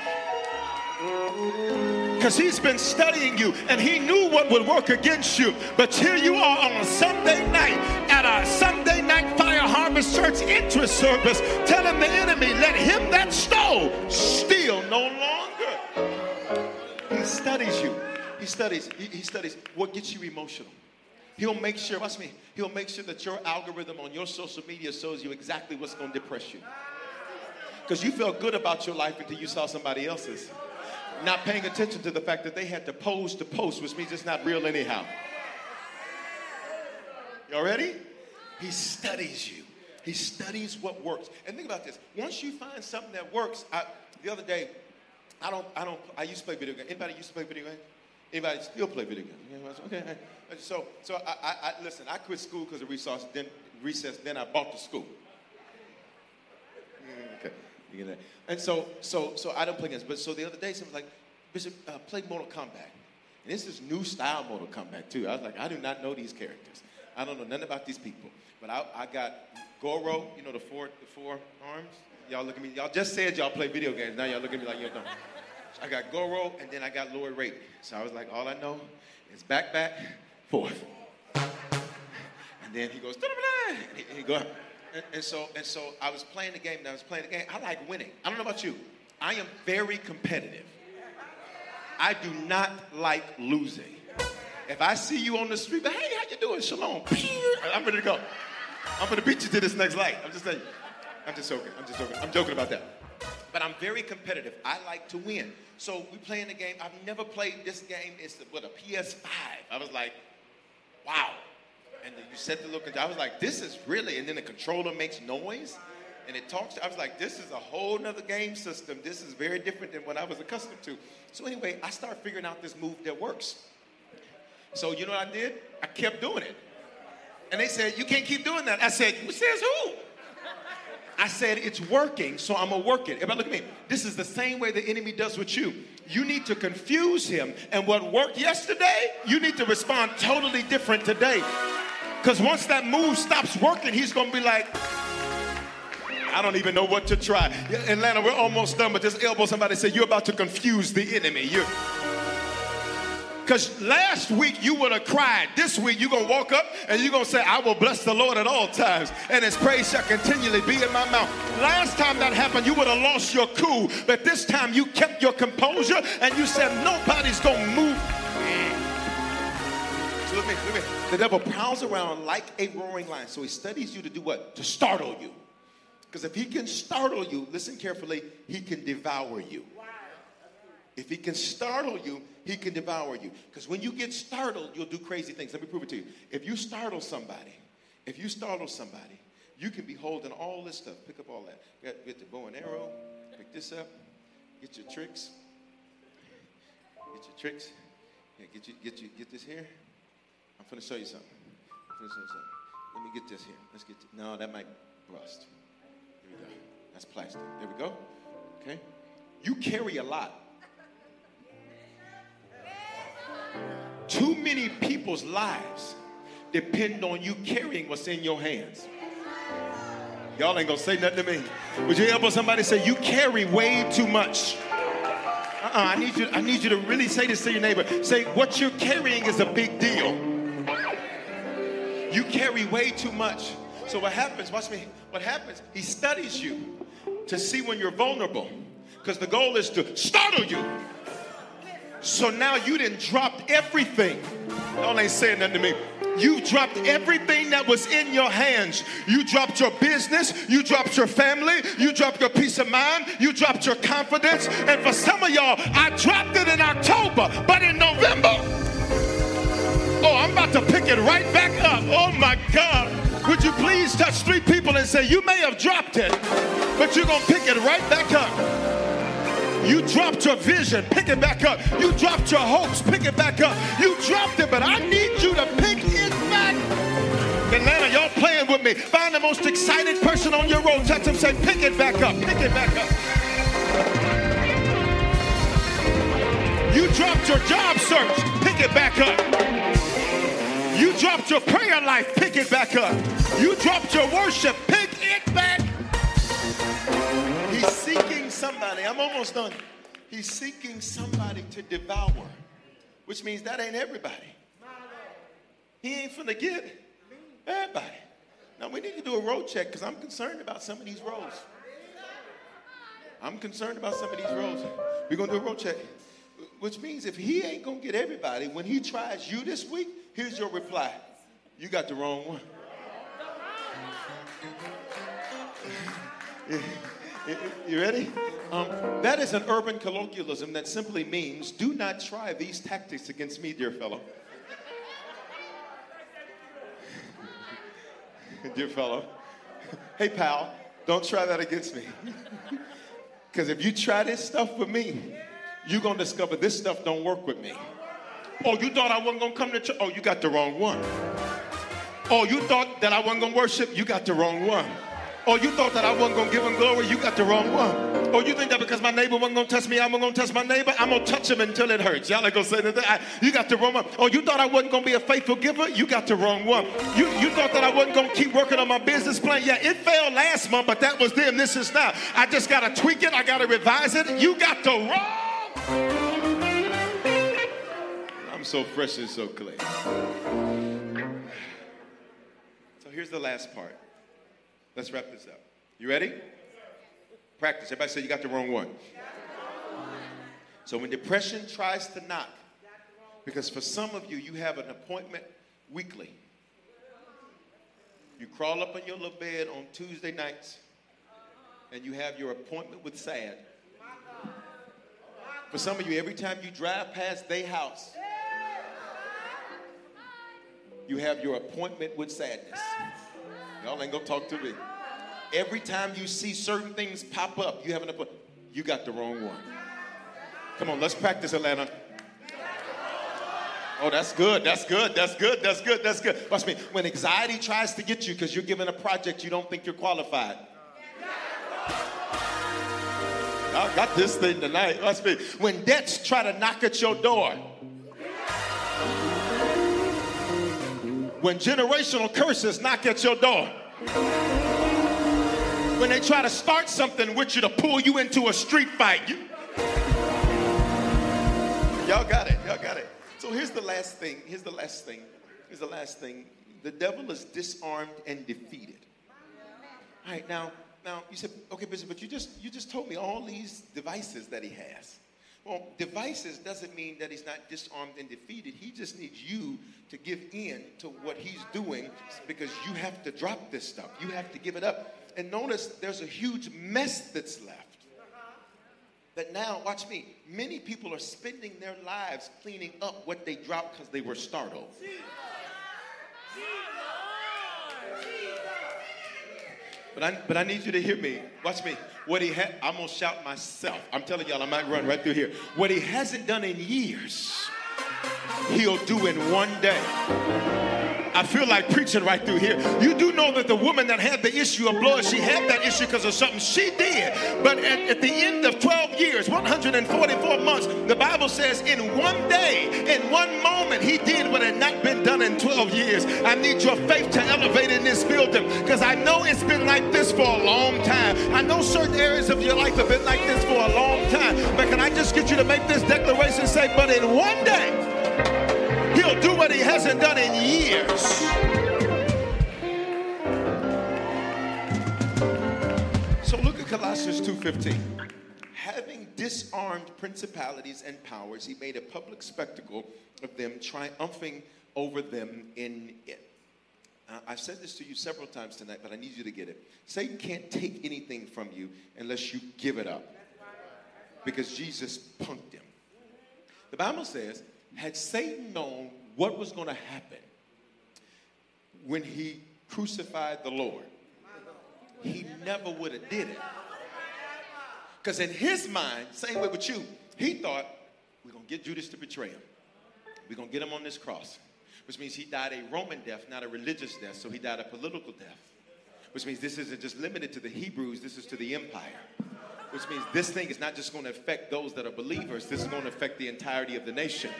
because he's been studying you and he knew what would work against you. But here you are on a Sunday night at Sunday night Fire Harvest Church interest service telling the enemy, let him that stole steal no longer. He studies you. He studies. He, he studies what gets you emotional. He'll make sure, watch me, he'll make sure that your algorithm on your social media shows you exactly what's going to depress you. Because you felt good about your life until you saw somebody else's not paying attention to the fact that they had to pose to post, which means it's not real anyhow. Y'all ready? He studies you. He studies what works. And think about this. Once you find something that works, I, the other day, I don't, I don't, I used to play video games. Anybody used to play video games? Anybody still play video games? Okay. So, so I, I, listen. I quit school because of recess. Then recess. Then I bought the school. Okay. You? And so, so, so I don't play games. But so the other day, someone was like, Bishop, uh, play Mortal Kombat. And this is new style Mortal Kombat too. I was like, I do not know these characters. I don't know nothing about these people. But I, I got Goro, you know, the four, the four arms. Y'all look at me. Y'all just said y'all play video games. Now y'all look at me like you don't. I got Goro, and then I got Lord Raiden. So I was like, all I know is back, back, forth. And then he goes, and he, he go, and, and, so and so I was playing the game. And I was playing the game. I like winning. I don't know about you. I am very competitive. I do not like losing. If I see you on the street, but hey, how you doing? Shalom. <laughs> I'm ready to go. I'm gonna beat you to this next light. I'm just saying. I'm just joking. I'm just joking. I'm joking about that. But I'm very competitive. I like to win. So we playing the game. I've never played this game. It's what a PS5. I was like, wow. And then you set the look. I was like, this is really. And then the controller makes noise and it talks. I was like, this is a whole nother game system. This is very different than what I was accustomed to. So anyway, I start figuring out this move that works. So you know what I did? I kept doing it. And they said, you can't keep doing that. I said, Who says who? I said, it's working, so I'm gonna work it. Everybody look at me. This is the same way the enemy does with you. You need to confuse him. And what worked yesterday, you need to respond totally different today. Because once that move stops working, he's gonna be like, I don't even know what to try. Atlanta, we're almost done, but just elbow somebody say, You're about to confuse the enemy. You're because last week you would have cried. This week you're going to walk up and you're going to say, I will bless the Lord at all times, and his praise shall continually be in my mouth. Last time that happened, you would have lost your cool, but this time you kept your composure and you said, Nobody's going to move. So look at me, look at me. The devil prowls around like a roaring lion. So he studies you to do what? To startle you. Because if he can startle you, listen carefully, he can devour you. If he can startle you, he can devour you. Because when you get startled, you'll do crazy things. Let me prove it to you. If you startle somebody, if you startle somebody, you can be holding all this stuff. Pick up all that. Get, get the bow and arrow. Pick this up. Get your tricks. Get your tricks. Yeah, get you get you get this here. I'm gonna show you something. I'm gonna show you something. Let me get this here. Let's get. no, that might rust. That's plastic. There we go. Okay. You carry a lot. Too many people's lives depend on you carrying what's in your hands. Y'all ain't gonna say nothing to me. Would you elbow somebody say, You carry way too much? Uh-uh, I need you, I need you to really say this to your neighbor. Say, what you're carrying is a big deal. You carry way too much. So what happens, watch me, what happens, he studies you to see when you're vulnerable. Because the goal is to startle you. So now you didn't drop everything. Y'all ain't saying nothing to me. You dropped everything that was in your hands. You dropped your business, you dropped your family, you dropped your peace of mind, you dropped your confidence. And for some of y'all, I dropped it in October, but in November, oh, I'm about to pick it right back up. Oh my God. Would you please touch three people and say, You may have dropped it, but you're going to pick it right back up. You dropped your vision, pick it back up. You dropped your hopes, pick it back up. You dropped it, but I need you to pick it back Atlanta, y'all playing with me. Find the most excited person on your road. Touch them, say, pick it back up, pick it back up. You dropped your job search, pick it back up. You dropped your prayer life, pick it back up. You dropped your worship, pick it back. He's seeking somebody. I'm almost done. He's seeking somebody to devour, which means that ain't everybody. He ain't finna get everybody. Now we need to do a road check because I'm concerned about some of these roads. I'm concerned about some of these roads. We're gonna do a road check. Which means if he ain't gonna get everybody, when he tries you this week, here's your reply. You got the wrong one. <laughs> You ready? Um, that is an urban colloquialism that simply means do not try these tactics against me, dear fellow. <laughs> dear fellow. Hey, pal, don't try that against me. <laughs> Because if you try this stuff with me, you're going to discover this stuff don't work with me. Oh, you thought I wasn't going to come to church? Oh, you got the wrong one. Oh, you thought that I wasn't going to worship? You got the wrong one. Oh, you thought that I wasn't going to give him glory? You got the wrong one. Oh, you think that because my neighbor wasn't going to touch me, I'm going to touch my neighbor? I'm going to touch him until it hurts. Y'all ain't going to say that. You got the wrong one. Oh, you thought I wasn't going to be a faithful giver? You got the wrong one. You, you thought that I wasn't going to keep working on my business plan? Yeah, it failed last month, but that was then. This is now. I just got to tweak it. I got to revise it. You got the wrong. I'm so fresh and so clean. So here's the last part. Let's wrap this up. You ready? Practice. Everybody say you got the wrong one. So when depression tries to knock, because for some of you, you have an appointment weekly. You crawl up in your little bed on Tuesday nights and you have your appointment with sad. For some of you, every time you drive past their house, you have your appointment with sadness. Y'all ain't gonna talk to me. Every time you see certain things pop up, you have an appointment. You got the wrong one. Come on, let's practice, Atlanta. Oh, that's good. That's good. That's good. That's good. That's good. Watch me. When anxiety tries to get you because you're given a project you don't think you're qualified. I got this thing tonight. Watch me. When debts try to knock at your door. When generational curses knock at your door. When they try to start something with you to pull you into a street fight. You... Y'all got it. Y'all got it. So here's the last thing. Here's the last thing. Here's the last thing. The devil is disarmed and defeated. All right, now, now you said, okay, Bishop, but you just you just told me all these devices that he has. Well, devices doesn't mean that he's not disarmed and defeated. He just needs you to give in to what he's doing because you have to drop this stuff. You have to give it up. And notice there's a huge mess that's left. That now, watch me, many people are spending their lives cleaning up what they dropped because they were startled. But I, but I need you to hear me. Watch me. What he had, I'm gonna shout myself. I'm telling y'all, I might run right through here. What he hasn't done in years, he'll do in one day. I feel like preaching right through here. You do know that the woman that had the issue of blood, she had that issue because of something she did. But at, at, the end of 12 years, 144 months, the Bible says in one day, in one moment, he did what had not been done in 12 years. I need your faith to elevate in this building because I know it's been like this for a long time. I know certain areas of your life have been like this for a long time. But can I just get you to make this declaration say, but in one day, He'll do what he hasn't done in years. So look at Colossians 2:15. Having disarmed principalities and powers, he made a public spectacle of them, triumphing over them in it. Uh, I've said this to you several times tonight, but I need you to get it. Satan can't take anything from you unless you give it up. Because Jesus punked him. The Bible says had Satan known what was going to happen when he crucified the Lord, he never would have did it. Because in his mind, same way with you, he thought, we're going to get Judas to betray him. We're going to get him on this cross. which means he died a Roman death, not a religious death. So he died a political death, which means this isn't just limited to the Hebrews, this is to the empire. Which means this thing is not just going to affect those that are believers, this is going to affect the entirety of the nation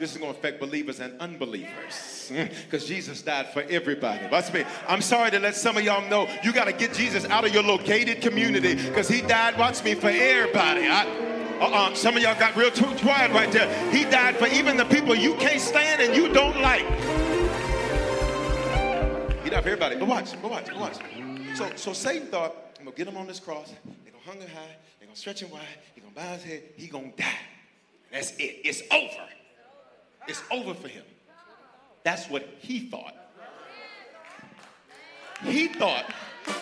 this is going to affect believers and unbelievers <laughs> because Jesus died for everybody. Watch me. I'm sorry to let some of y'all know you got to get Jesus out of your located community because he died, watch me, for everybody. I, uh-uh, some of y'all got real too quiet right there. He died for even the people you can't stand and you don't like. He died for everybody. But watch, but watch, but watch. So, so Satan thought, I'm gonna get him on this cross. They're gonna hunger high. They're gonna stretch him wide. He's gonna bow his head. He's gonna die. That's it. It's over. It's over for him. That's what he thought. He thought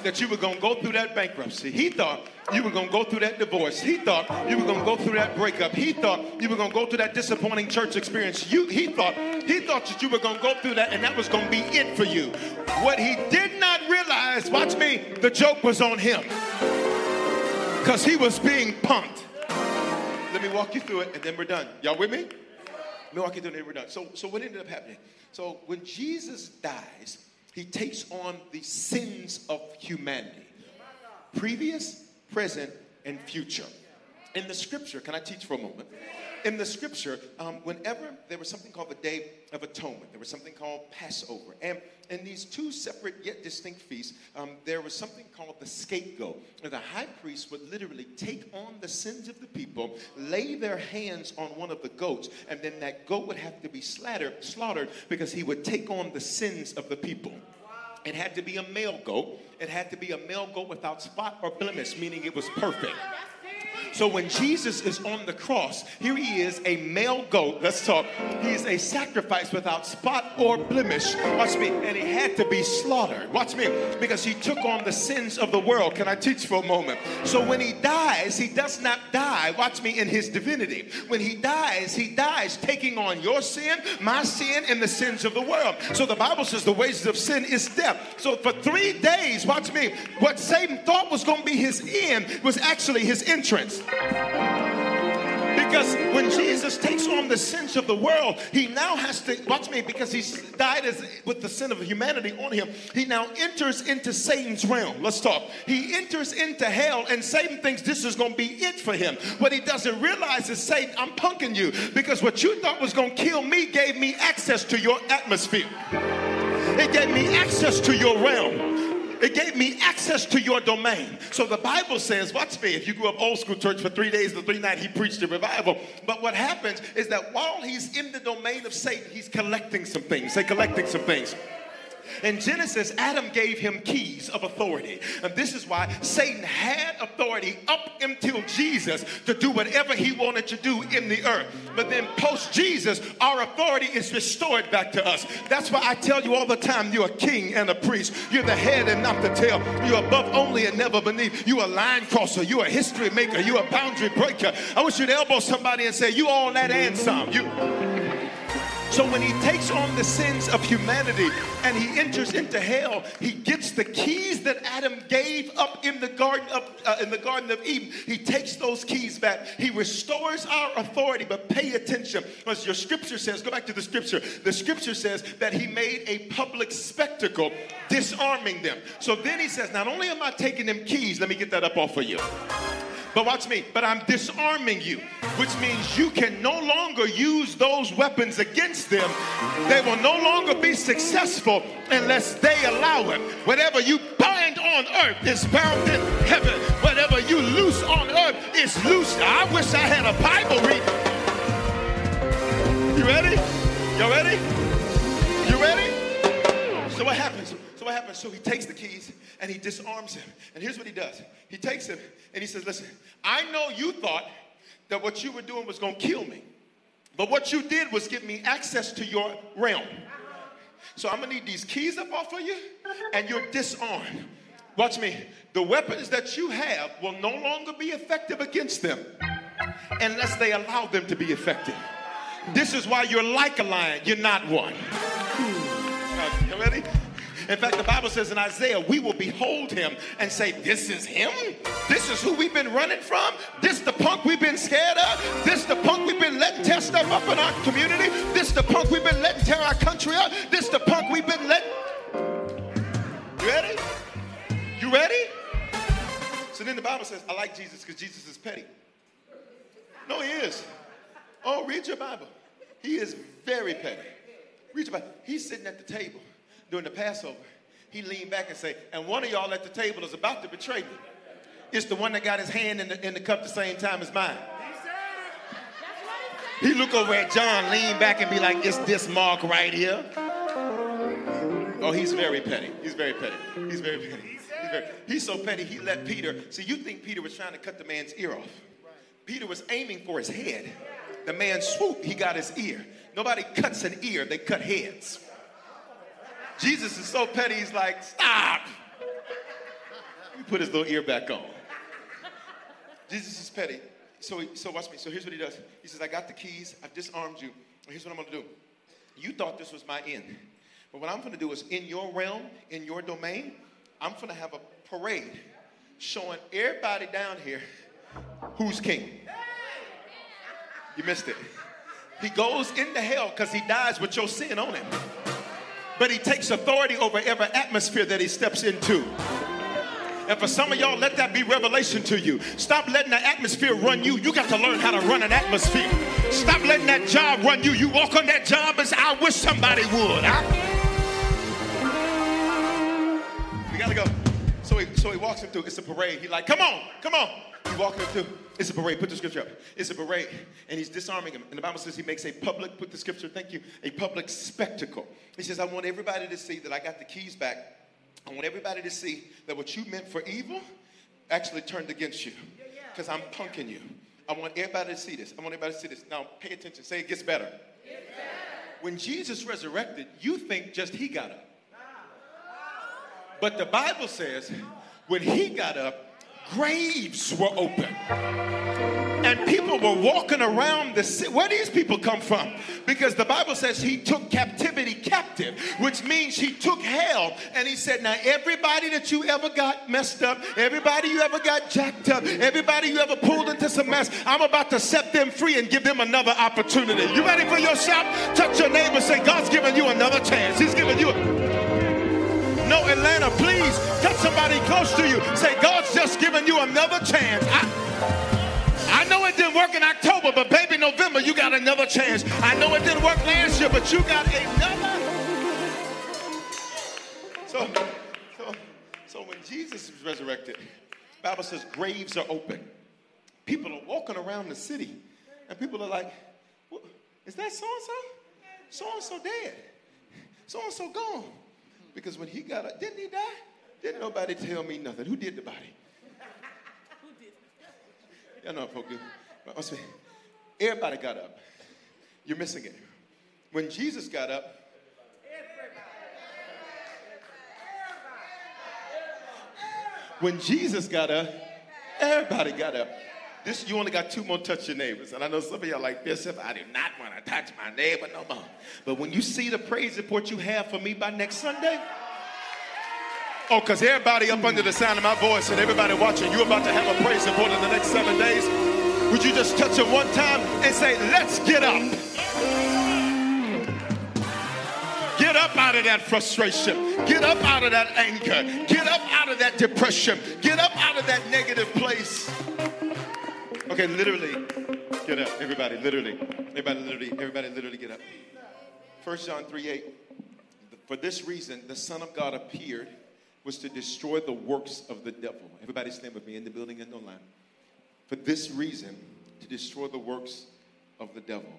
that you were going to go through that bankruptcy. He thought you were going to go through that divorce. He thought you were going to go through that breakup. He thought you were going to go through that disappointing church experience. You, he thought he thought that you were going to go through that and that was going to be it for you. What he did not realize, watch me, the joke was on him. Cuz he was being punked. Let me walk you through it and then we're done. Y'all with me? Milwaukee Tornado were done. So, so what ended up happening? So when Jesus dies, he takes on the sins of humanity, previous, present, and future. In the scripture, can I teach for a moment? In the scripture, um, whenever there was something called the Day of Atonement, there was something called Passover. And in these two separate yet distinct feasts, um, there was something called the scapegoat. And the high priest would literally take on the sins of the people, lay their hands on one of the goats, and then that goat would have to be slaughtered, slaughtered because he would take on the sins of the people. It had to be a male goat. It had to be a male goat without spot or blemish, meaning it was perfect. So when Jesus is on the cross, here he is, a male goat. Let's talk. He is a sacrifice without spot or blemish. Watch me. And he had to be slaughtered. Watch me. Because he took on the sins of the world. Can I teach for a moment? So when he dies, he does not die, watch me, in his divinity. When he dies, he dies taking on your sin, my sin, and the sins of the world. So the Bible says the wages of sin is death. So for three days, watch me, what Satan thought was going to be his end was actually his entrance. Because when Jesus takes on the sins of the world, he now has to, watch me, because he died as, with the sin of humanity on him, he now enters into Satan's realm. Let's talk. He enters into hell, and Satan thinks this is going to be it for him. What he doesn't realize is, Satan, I'm punking you, because what you thought was going to kill me gave me access to your atmosphere. It gave me access to your realm. It gave me access to your domain. So the Bible says, watch me, if you grew up old school church for three days, the three nights he preached a revival. But what happens is that while he's in the domain of Satan, he's collecting some things. Say, collecting some things. In Genesis, Adam gave him keys of authority. And this is why Satan had authority up until Jesus to do whatever he wanted to do in the earth. But then post Jesus, our authority is restored back to us. That's why I tell you all the time you're a king and a priest. You're the head and not the tail. You're above only and never beneath. You're a line crosser. You're a history maker. You're a boundary breaker. I want you to elbow somebody and say, You all that and some. You so when he takes on the sins of humanity and he enters into hell, he gets the keys that Adam gave up in the garden of uh, in the garden of Eden. He takes those keys back. He restores our authority, but pay attention. As your scripture says, go back to the scripture. The scripture says that he made a public spectacle, disarming them. So then he says, not only am I taking them keys, let me get that up off of you. But watch me, but I'm disarming you, which means you can no longer use those weapons against them. They will no longer be successful unless they allow it. Whatever you bind on earth is bound in heaven. Whatever you loose on earth is loose. I wish I had a Bible read. You ready? You ready? You ready? So what happens? So what happens? So he takes the keys and he disarms him. And here's what he does. He takes him and he says, Listen, I know you thought that what you were doing was going to kill me. But what you did was give me access to your realm. So I'm going to need these keys up off of you and you're disarmed. Watch me. The weapons that you have will no longer be effective against them unless they allow them to be effective. This is why you're like a lion, you're not one. In fact, the Bible says in Isaiah, we will behold him and say, This is him? This is who we've been running from? This the punk we've been scared of? This the punk we've been letting tear stuff up in our community? This the punk we've been letting tear our country country up. This the punk we've been letting. You ready? You ready? So then the Bible says, I like Jesus because Jesus is petty. No, he is. Oh, read your Bible. He is very petty. Read your Bible. He's sitting at the table during the Passover. He leaned back and say, and one of y'all at the table is about to betray me. It's the one that got his hand in the, in the cup the same time as mine. He look over at John, lean back and be like, it's this mark right here. Oh, he's very petty. He's very petty. He's very petty. He's, very, he's so petty, he let Peter. See, you think Peter was trying to cut the man's ear off. Peter was aiming for his head. The man swooped, he got his ear. Nobody cuts an ear, they cut heads. Jesus is so petty, he's like, stop. He put his little ear back on. Jesus is petty. So, he, so watch me. So here's what he does. He says, I got the keys. I've disarmed you. Here's what I'm going to do. You thought this was my end. But what I'm going to do is in your realm, in your domain, I'm going to have a parade showing everybody down here who's king. You missed it. He goes into hell because he dies with your sin on him. But he takes authority over every atmosphere that he steps into. And for some of y'all, let that be revelation to you. Stop letting the atmosphere run you. You got to learn how to run an atmosphere. Stop letting that job run you. You walk on that job as I wish somebody would. I... We got to go. So he, so he walks him through. It's a parade. He's like, come on, come on. He's walking him through. It's a parade. Put the scripture up. It's a parade. And he's disarming him. And the Bible says he makes a public, put the scripture, thank you, a public spectacle. He says, I want everybody to see that I got the keys back I want everybody to see that what you meant for evil actually turned against you. Because I'm punking you. I want everybody to see this. I want everybody to see this. Now, pay attention. Say it gets better. When Jesus resurrected, you think just he got up. But the Bible says when he got up, graves were open. And people were walking around the city. Where these people come from? Because the Bible says he took captivity captive, which means he took hell. And he said, Now, everybody that you ever got messed up, everybody you ever got jacked up, everybody you ever pulled into some mess, I'm about to set them free and give them another opportunity. You ready for your shout? Touch your neighbor, say, God's giving you another chance. He's giving you a no, Atlanta, please touch somebody close to you. Say, God's just giving you another chance. I, I know it didn't work in October, but baby, November, you got another chance. I know it didn't work last year, but you got another. So, so, so when Jesus was resurrected, Bible says graves are open. People are walking around the city, and people are like, "Is that so and so? So and so dead. So and so gone." Because when he got up, didn't he die? Didn't nobody tell me nothing. Who did the body? Who did? Y'all know folks do. Everybody got up. You're missing it. When Jesus got up, when Jesus got up, everybody got up. This, you only got two more touch your neighbors. And I know some of y'all like, Bishop, I do not want to touch my neighbor no more. But when you see the praise report you have for me by next Sunday, oh, because everybody up under the sound of my voice and everybody watching, you're about to have a praise report in the next seven days. Would you just touch it one time and say, let's get up? Get up out of that frustration. Get up out of that anger. Get up out of that depression. Get up out of that negative place. Okay, literally, get up. Everybody, literally. Everybody, literally. Everybody, literally get up. 1 John 3 8. For this reason, the Son of God appeared was to destroy the works of the devil. Everybody stand with me in the building and online. For this reason, to destroy the works of the devil.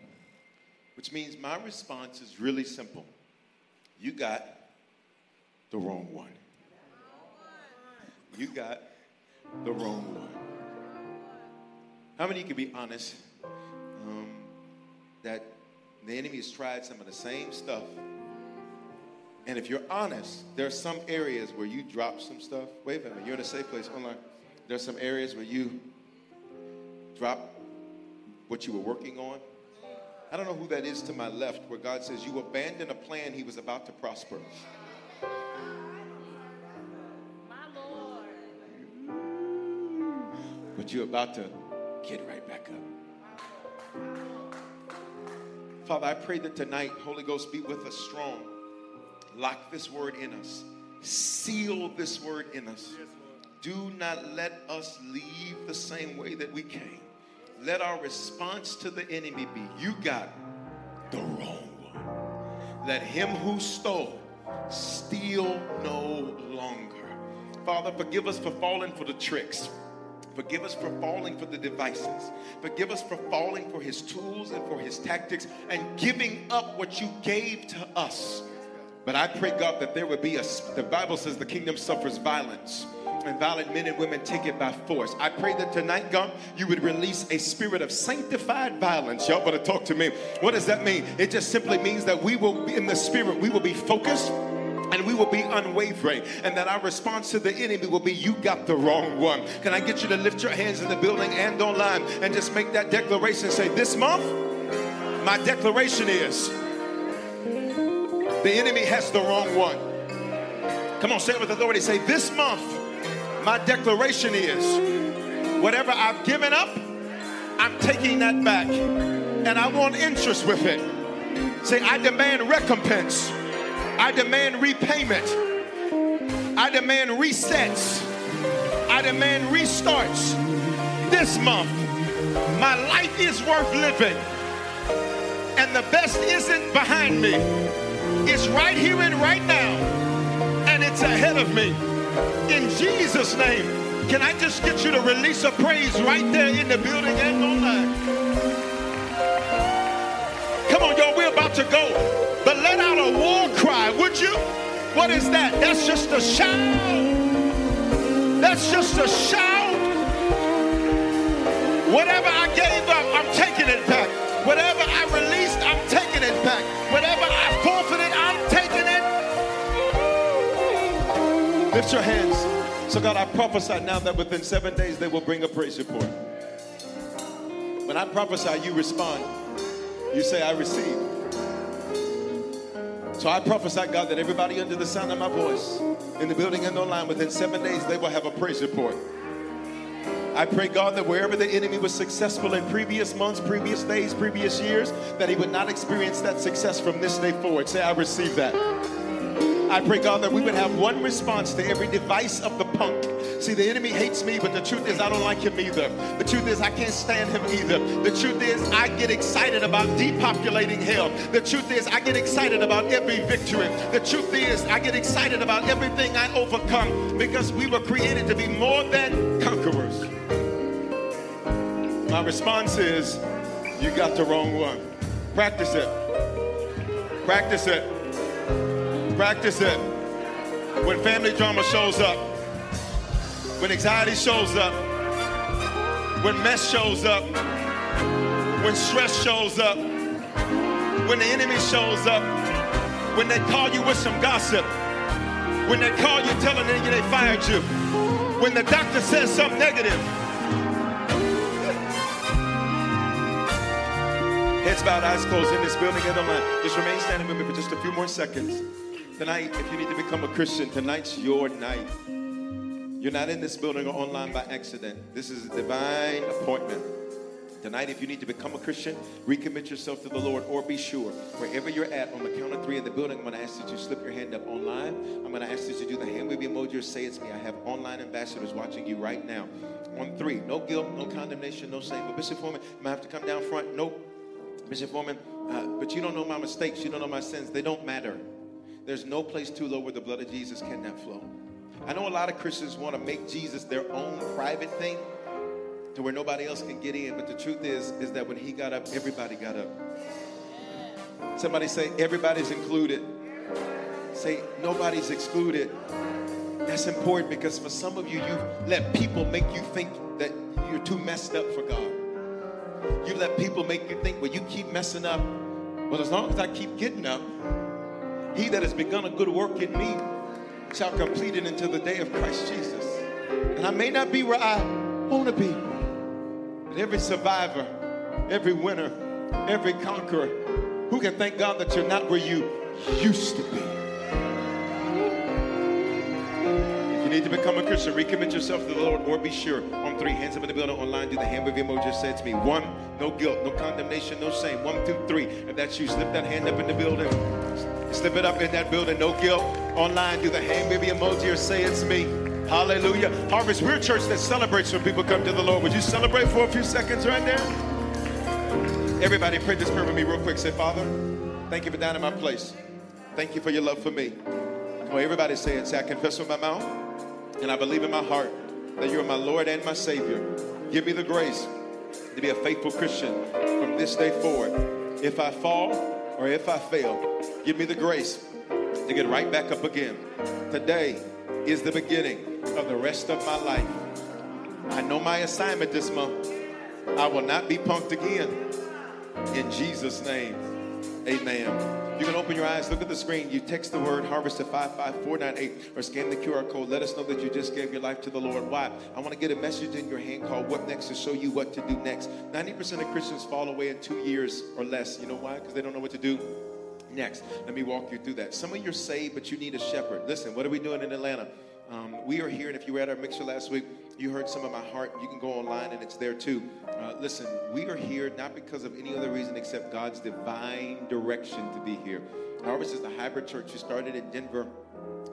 Which means my response is really simple. You got the wrong one. You got the wrong one. How many can be honest um, that the enemy has tried some of the same stuff? And if you're honest, there are some areas where you drop some stuff. Wait a minute, you're in a safe place online. There are some areas where you drop what you were working on. I don't know who that is to my left, where God says, You abandoned a plan he was about to prosper. But you're about to get right back up. Father, I pray that tonight, Holy Ghost, be with us strong. Lock this word in us, seal this word in us. Do not let us leave the same way that we came. Let our response to the enemy be you got the wrong one. Let him who stole steal no longer. Father, forgive us for falling for the tricks. Forgive us for falling for the devices. Forgive us for falling for his tools and for his tactics and giving up what you gave to us. But I pray, God, that there would be a, the Bible says the kingdom suffers violence and violent men and women take it by force. I pray that tonight, God, you would release a spirit of sanctified violence. Y'all better talk to me. What does that mean? It just simply means that we will be in the spirit, we will be focused and we will be unwavering, and that our response to the enemy will be, You got the wrong one. Can I get you to lift your hands in the building and online and just make that declaration? Say, This month, my declaration is, the enemy has the wrong one. Come on, say it with authority. Say, This month, my declaration is, whatever I've given up, I'm taking that back. And I want interest with it. Say, I demand recompense. I demand repayment. I demand resets. I demand restarts. This month, my life is worth living. And the best isn't behind me, it's right here and right now. And it's ahead of me. In Jesus' name, can I just get you to release a praise right there in the building and online? Come on, y'all, we're about to go cry, would you? What is that? That's just a shout. That's just a shout. Whatever I gave up, I'm taking it back. Whatever I released, I'm taking it back. Whatever I forfeited, I'm taking it. Lift your hands. So, God, I prophesy now that within seven days they will bring a praise report. When I prophesy, you respond. You say, I receive. So I prophesy, God, that everybody under the sound of my voice in the building and online within seven days, they will have a praise report. I pray, God, that wherever the enemy was successful in previous months, previous days, previous years, that he would not experience that success from this day forward. Say, I receive that. I pray, God, that we would have one response to every device of the punk. See, the enemy hates me, but the truth is, I don't like him either. The truth is, I can't stand him either. The truth is, I get excited about depopulating hell. The truth is, I get excited about every victory. The truth is, I get excited about everything I overcome because we were created to be more than conquerors. My response is, you got the wrong one. Practice it. Practice it. Practice it. When family drama shows up, when anxiety shows up, when mess shows up, when stress shows up, when the enemy shows up, when they call you with some gossip, when they call you telling you they fired you, when the doctor says something negative. Heads bowed, eyes closed in this building and online. Just remain standing with me for just a few more seconds. Tonight, if you need to become a Christian, tonight's your night. You're not in this building or online by accident. This is a divine appointment. Tonight, if you need to become a Christian, recommit yourself to the Lord, or be sure, wherever you're at, on the count of three in the building, I'm going to ask you to slip your hand up online. I'm going to ask you to do the hand wave emoji or say it's me. I have online ambassadors watching you right now. On three, no guilt, no condemnation, no shame. But Bishop Foreman, you might have to come down front. Nope. Bishop Foreman, uh, but you don't know my mistakes. You don't know my sins. They don't matter. There's no place too low where the blood of Jesus cannot flow. I know a lot of Christians want to make Jesus their own private thing to where nobody else can get in, but the truth is is that when he got up, everybody got up. Somebody say everybody's included. Say nobody's excluded. That's important because for some of you, you let people make you think that you're too messed up for God. You let people make you think, well, you keep messing up. Well, as long as I keep getting up, he that has begun a good work in me shall complete it until the day of Christ Jesus. And I may not be where I want to be, but every survivor, every winner, every conqueror, who can thank God that you're not where you used to be? If you need to become a Christian, recommit yourself to the Lord, or be sure. On three, hands up in the building, online, do the hand wave emoji. Just say it to me. One, no guilt, no condemnation, no shame. One, two, three. If that's you, slip that hand up in the building. Slip it up in that building, no guilt. Online, do the hand wave emoji or say it's me. Hallelujah. Harvest, we're a church that celebrates when people come to the Lord. Would you celebrate for a few seconds right there? Everybody pray this prayer with me real quick. Say, Father, thank you for down in my place. Thank you for your love for me. Come on, everybody say it. Say, I confess with my mouth and I believe in my heart that you're my Lord and my Savior. Give me the grace to be a faithful Christian from this day forward. If I fall or if I fail, give me the grace to get right back up again. Today is the beginning of the rest of my life. I know my assignment this month. I will not be punked again. In Jesus' name, amen. You can open your eyes, look at the screen. You text the word harvest to 55498 or scan the QR code. Let us know that you just gave your life to the Lord. Why? I want to get a message in your hand called What Next to show you what to do next. 90% of Christians fall away in two years or less. You know why? Because they don't know what to do next. Let me walk you through that. Some of you are saved, but you need a shepherd. Listen, what are we doing in Atlanta? Um, we are here, and if you were at our mixer last week, you heard some of my heart. You can go online, and it's there too. Uh, listen, we are here not because of any other reason except God's divine direction to be here. Harvest is the hybrid church. We started in Denver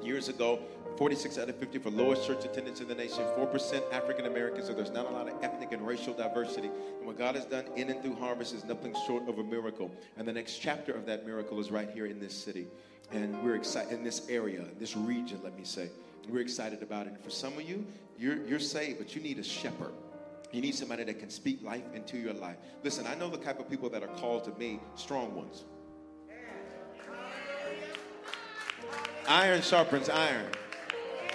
years ago. 46 out of 50 for lowest church attendance in the nation, 4% African American, so there's not a lot of ethnic and racial diversity. And what God has done in and through Harvest is nothing short of a miracle. And the next chapter of that miracle is right here in this city. And we're excited in this area, this region, let me say. We're excited about it. And for some of you, you're, you're saved, but you need a shepherd. You need somebody that can speak life into your life. Listen, I know the type of people that are called to me, strong ones. Iron sharpens iron.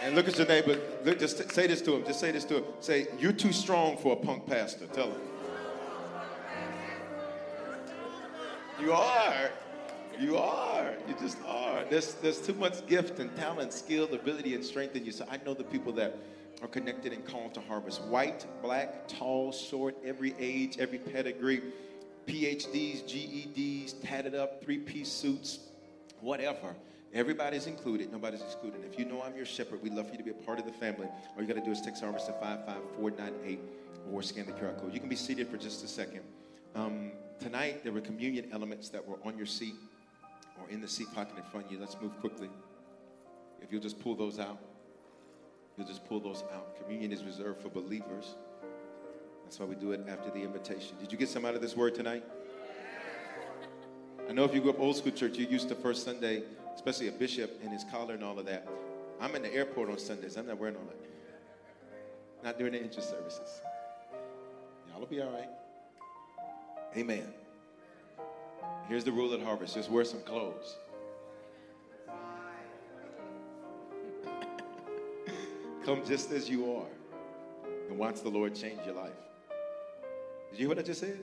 And look at your neighbor. Look, just say this to him. Just say this to him. Say, You're too strong for a punk pastor. Tell him. You are. You are. You just are. There's, there's too much gift and talent, skill, ability, and strength in you. So I know the people that are connected and called to harvest. White, black, tall, short, every age, every pedigree, PhDs, GEDs, tatted up, three piece suits, whatever. Everybody's included. Nobody's excluded. If you know I'm your shepherd, we'd love for you to be a part of the family. All you got to do is text harvest to 55498 or scan the QR code. You can be seated for just a second. Um, tonight, there were communion elements that were on your seat in the seat pocket in front of you. Let's move quickly. If you'll just pull those out, you'll just pull those out. Communion is reserved for believers. That's why we do it after the invitation. Did you get some out of this word tonight? I know if you grew up old school church, you're used to first Sunday, especially a bishop and his collar and all of that. I'm in the airport on Sundays. I'm not wearing all that. Not during the interest services. Y'all will be all right. Amen. Here's the rule at Harvest just wear some clothes. <laughs> Come just as you are and watch the Lord change your life. Did you hear what I just said?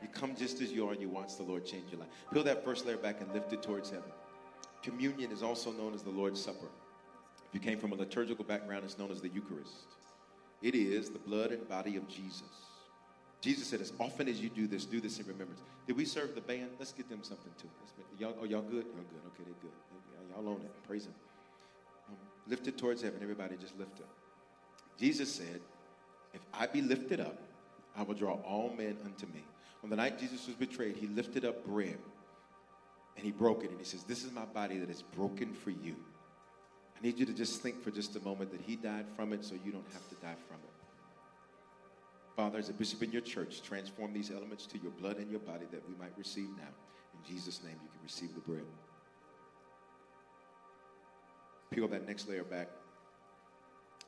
You come just as you are and you watch the Lord change your life. Peel that first layer back and lift it towards heaven. Communion is also known as the Lord's Supper. If you came from a liturgical background, it's known as the Eucharist. It is the blood and body of Jesus. Jesus said, as often as you do this, do this in remembrance. Did we serve the band? Let's get them something too. Y'all, oh, y'all good? Y'all good. Okay, they're good. Y'all own it. Praise Him. Um, lift it towards heaven. Everybody just lift up. Jesus said, if I be lifted up, I will draw all men unto me. On the night Jesus was betrayed, he lifted up bread and he broke it. And he says, This is my body that is broken for you. I need you to just think for just a moment that he died from it so you don't have to die from it. Father, as a bishop in your church, transform these elements to your blood and your body that we might receive now. In Jesus' name, you can receive the bread. Peel that next layer back.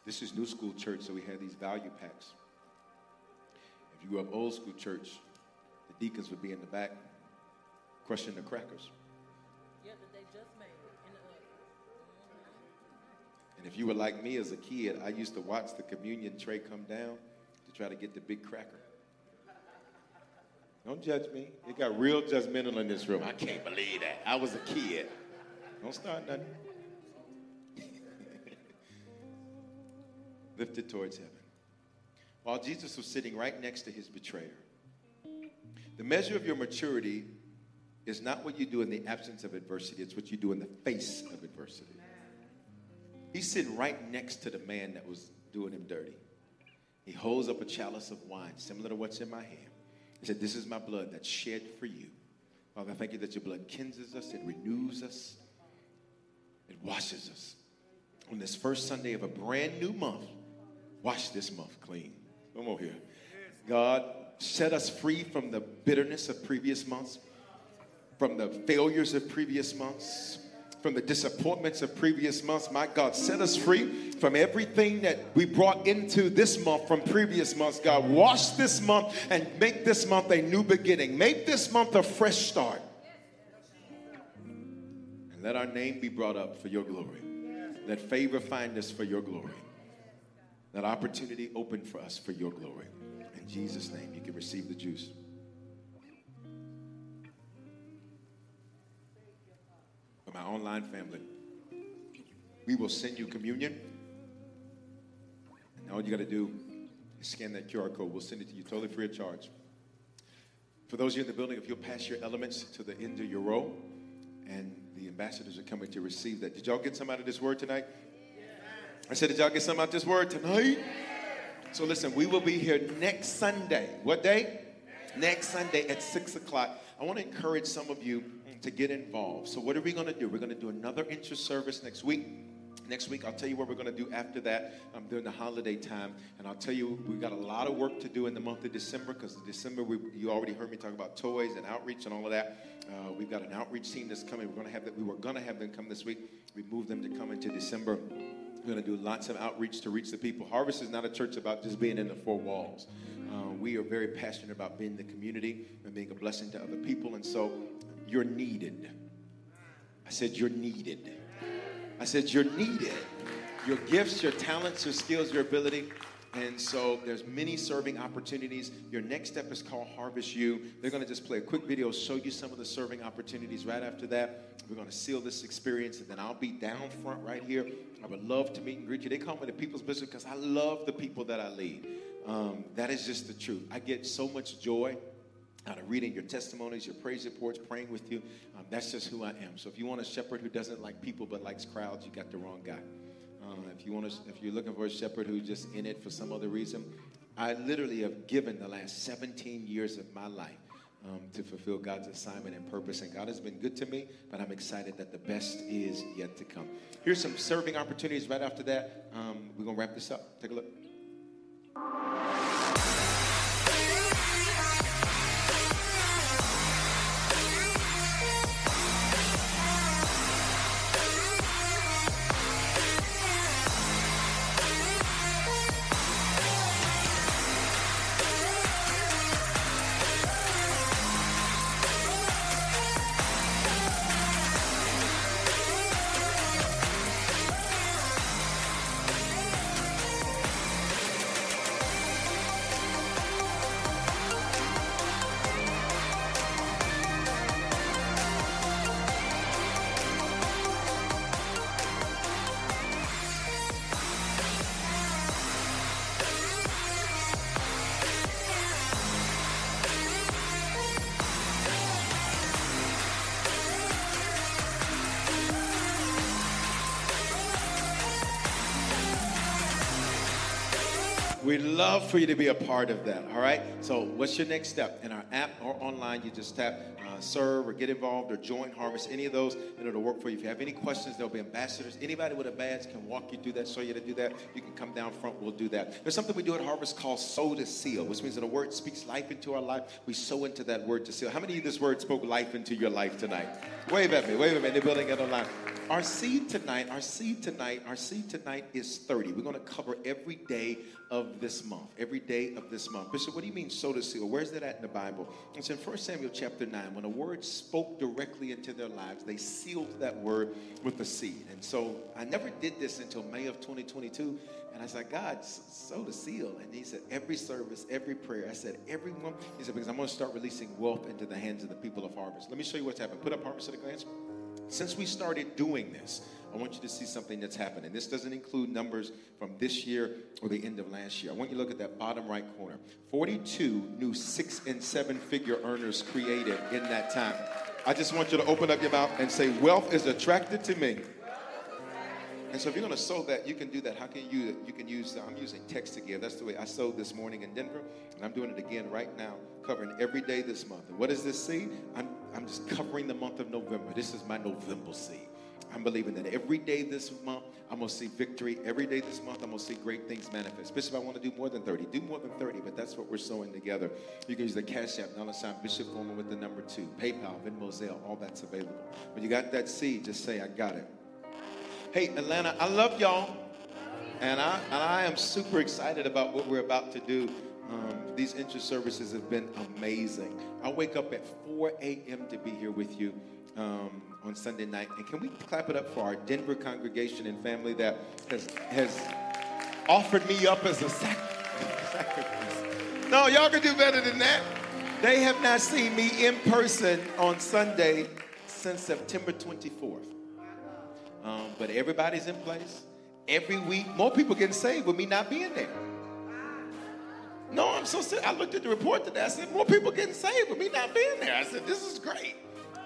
This is new school church, so we have these value packs. If you grew up old school church, the deacons would be in the back crushing the crackers. Yeah, that they just made in the oven. And if you were like me as a kid, I used to watch the communion tray come down try to get the big cracker. Don't judge me. It got real judgmental in this room. I can't believe that. I was a kid. Don't start nothing. <laughs> Lifted towards heaven. While Jesus was sitting right next to his betrayer, the measure of your maturity is not what you do in the absence of adversity, it's what you do in the face of adversity. He's sitting right next to the man that was doing him dirty. He holds up a chalice of wine, similar to what's in my hand. He said, This is my blood that's shed for you. Father, I thank you that your blood cleanses us, it renews us, it washes us. On this first Sunday of a brand new month, wash this month clean. Come on here. God, set us free from the bitterness of previous months, from the failures of previous months, from the disappointments of previous months. My God, set us free from everything that we brought into this month from previous months. God, wash this month and make this month a new beginning. Make this month a fresh start. And let our name be brought up for your glory. Let favor find us for your glory. Let opportunity open for us for your glory. In Jesus' name, you can receive the juice. My online family, we will send you communion. And all you got to do is scan that QR code. We'll send it to you totally free of charge. For those of you in the building, if you'll pass your elements to the end of your row, and the ambassadors are coming to receive that. Did y'all get some out of this word tonight? I said, Did y'all get some out of this word tonight? So listen, we will be here next Sunday. What day? Next Sunday at 6 o'clock. I want to encourage some of you to get involved. So, what are we going to do? We're going to do another interest service next week. Next week, I'll tell you what we're going to do after that um, during the holiday time. And I'll tell you, we've got a lot of work to do in the month of December because December, we, you already heard me talk about toys and outreach and all of that. Uh, we've got an outreach team that's coming. We're going to have that. We were going to have them come this week. We moved them to come into December. We're going to do lots of outreach to reach the people. Harvest is not a church about just being in the four walls. Uh, we are very passionate about being the community and being a blessing to other people. And so you're needed. I said, You're needed. I said, You're needed. Your gifts, your talents, your skills, your ability. And so there's many serving opportunities. Your next step is called Harvest You. They're going to just play a quick video, show you some of the serving opportunities. Right after that, we're going to seal this experience, and then I'll be down front right here. I would love to meet and greet you. They call me the people's bishop because I love the people that I lead. Um, that is just the truth. I get so much joy out of reading your testimonies, your praise reports, praying with you. Um, that's just who I am. So if you want a shepherd who doesn't like people but likes crowds, you got the wrong guy. Um, if you want to, if you're looking for a shepherd who's just in it for some other reason, I literally have given the last 17 years of my life um, to fulfill God's assignment and purpose. And God has been good to me, but I'm excited that the best is yet to come. Here's some serving opportunities right after that. Um, we're going to wrap this up. Take a look. We'd love for you to be a part of that, all right? So, what's your next step? In our app or online, you just tap uh, serve or get involved or join Harvest, any of those, and it'll work for you. If you have any questions, there'll be ambassadors. Anybody with a badge can walk you through that, show you to do that. You can come down front, we'll do that. There's something we do at Harvest called sow to seal, which means that a word speaks life into our life. We sow into that word to seal. How many of you this word spoke life into your life tonight? Wave at me, wave at me. They're building it online. Our seed tonight, our seed tonight, our seed tonight is 30. We're going to cover every day of this month. Every day of this month. Bishop, what do you mean sow to seal? Where's that at in the Bible? It's in 1 Samuel chapter 9. When a word spoke directly into their lives, they sealed that word with the seed. And so I never did this until May of 2022. And I said, God, sow the seal. And he said, every service, every prayer. I said, everyone. He said, because I'm going to start releasing wealth into the hands of the people of harvest. Let me show you what's happened. Put up harvest at a glance. Since we started doing this, I want you to see something that's happening. This doesn't include numbers from this year or the end of last year. I want you to look at that bottom right corner. 42 new six and seven figure earners created in that time. I just want you to open up your mouth and say, Wealth is attracted to me And so if you're going to sow that, you can do that. How can you? You can use, I'm using text to give. That's the way I sowed this morning in Denver. And I'm doing it again right now, covering every day this month. And what is this seed? I'm, I'm just covering the month of November. This is my November seed. I'm believing that every day this month, I'm going to see victory. Every day this month, I'm going to see great things manifest. Bishop, I want to do more than 30. Do more than 30, but that's what we're sowing together. You can use the Cash App, dollar sign Bishop Foreman with the number two, PayPal, Venmo, Zelle, all that's available. When you got that seed, just say, I got it. Hey, Atlanta, I love y'all. And I, and I am super excited about what we're about to do. Um, these interest services have been amazing. I wake up at 4 a.m. to be here with you um, on Sunday night. And can we clap it up for our Denver congregation and family that has, has offered me up as a sacrifice? No, y'all can do better than that. They have not seen me in person on Sunday since September 24th. Um, but everybody's in place. Every week, more people getting saved with me not being there. No, I'm so sick. I looked at the report today. I said, more people getting saved with me not being there. I said, this is great.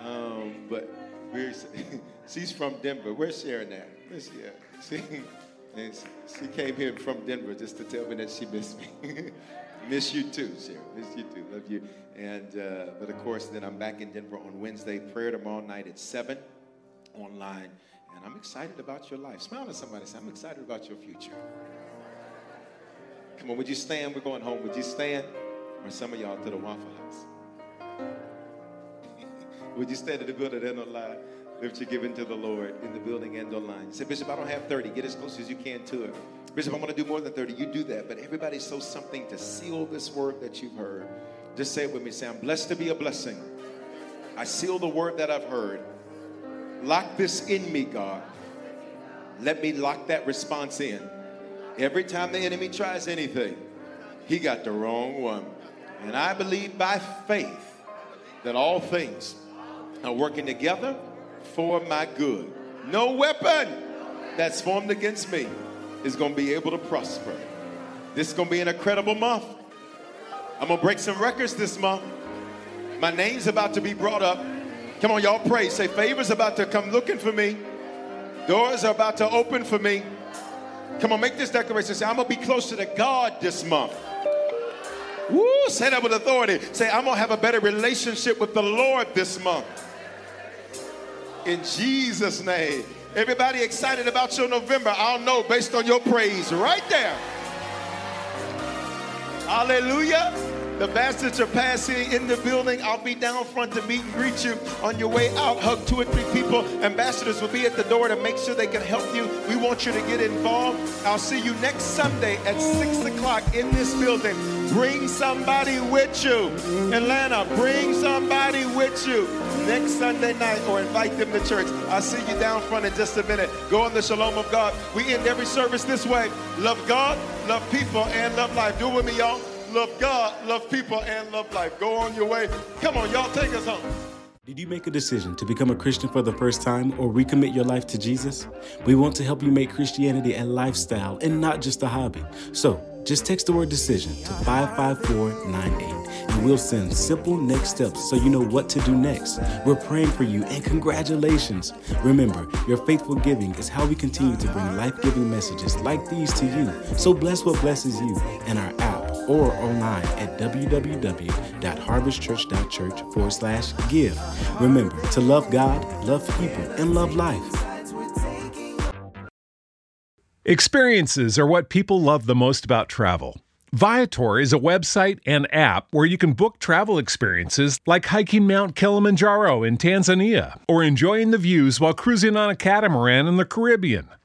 Um, but <laughs> she's from Denver. Where's Sharon at? Where's she at? <laughs> She, she came here from Denver just to tell me that she missed me. <laughs> Miss you too, Sharon. Miss you too. Love you. And uh, but of course, then I'm back in Denver on Wednesday. Prayer tomorrow night at seven online. And I'm excited about your life. Smile at somebody. Say, I'm excited about your future. Come on, would you stand? We're going home. Would you stand? Or some of y'all to the Waffle House. <laughs> would you stand in the building and online? Lift your giving to the Lord in the building and online. Say, Bishop, I don't have 30. Get as close as you can to it. Bishop, I'm going to do more than 30. You do that. But everybody sow something to seal this word that you've heard. Just say it with me. Say, I'm blessed to be a blessing. I seal the word that I've heard. Lock this in me, God. Let me lock that response in. Every time the enemy tries anything, he got the wrong one. And I believe by faith that all things are working together for my good. No weapon that's formed against me is going to be able to prosper. This is going to be an incredible month. I'm going to break some records this month. My name's about to be brought up. Come on, y'all pray. Say, favor's about to come looking for me. Doors are about to open for me. Come on, make this declaration. Say, I'm going to be closer to God this month. Woo, say that with authority. Say, I'm going to have a better relationship with the Lord this month. In Jesus' name. Everybody excited about your November? I'll know based on your praise right there. Hallelujah. The bastards are passing in the building. I'll be down front to meet and greet you. On your way out, hug two or three people. Ambassadors will be at the door to make sure they can help you. We want you to get involved. I'll see you next Sunday at 6 o'clock in this building. Bring somebody with you. Atlanta, bring somebody with you next Sunday night or invite them to church. I'll see you down front in just a minute. Go on the shalom of God. We end every service this way. Love God, love people, and love life. Do it with me, y'all love God, love people, and love life. Go on your way. Come on, y'all, take us home. Did you make a decision to become a Christian for the first time or recommit your life to Jesus? We want to help you make Christianity a lifestyle and not just a hobby. So just text the word decision to 55498 and we'll send simple next steps so you know what to do next. We're praying for you and congratulations. Remember, your faithful giving is how we continue to bring life giving messages like these to you. So bless what blesses you and our app or online at www.harvestchurch.church forward slash give. Remember to love God, love people, and love life. Experiences are what people love the most about travel. Viator is a website and app where you can book travel experiences like hiking Mount Kilimanjaro in Tanzania or enjoying the views while cruising on a catamaran in the Caribbean.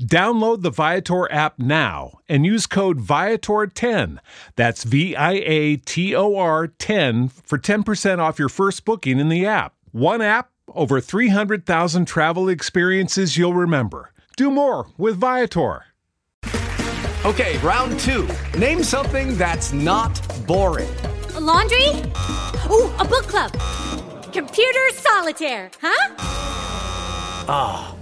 Download the Viator app now and use code Viator10. That's V I A T O R 10 for 10% off your first booking in the app. One app, over 300,000 travel experiences you'll remember. Do more with Viator. Okay, round two. Name something that's not boring. A laundry? Ooh, a book club. Computer solitaire, huh? Ah, oh,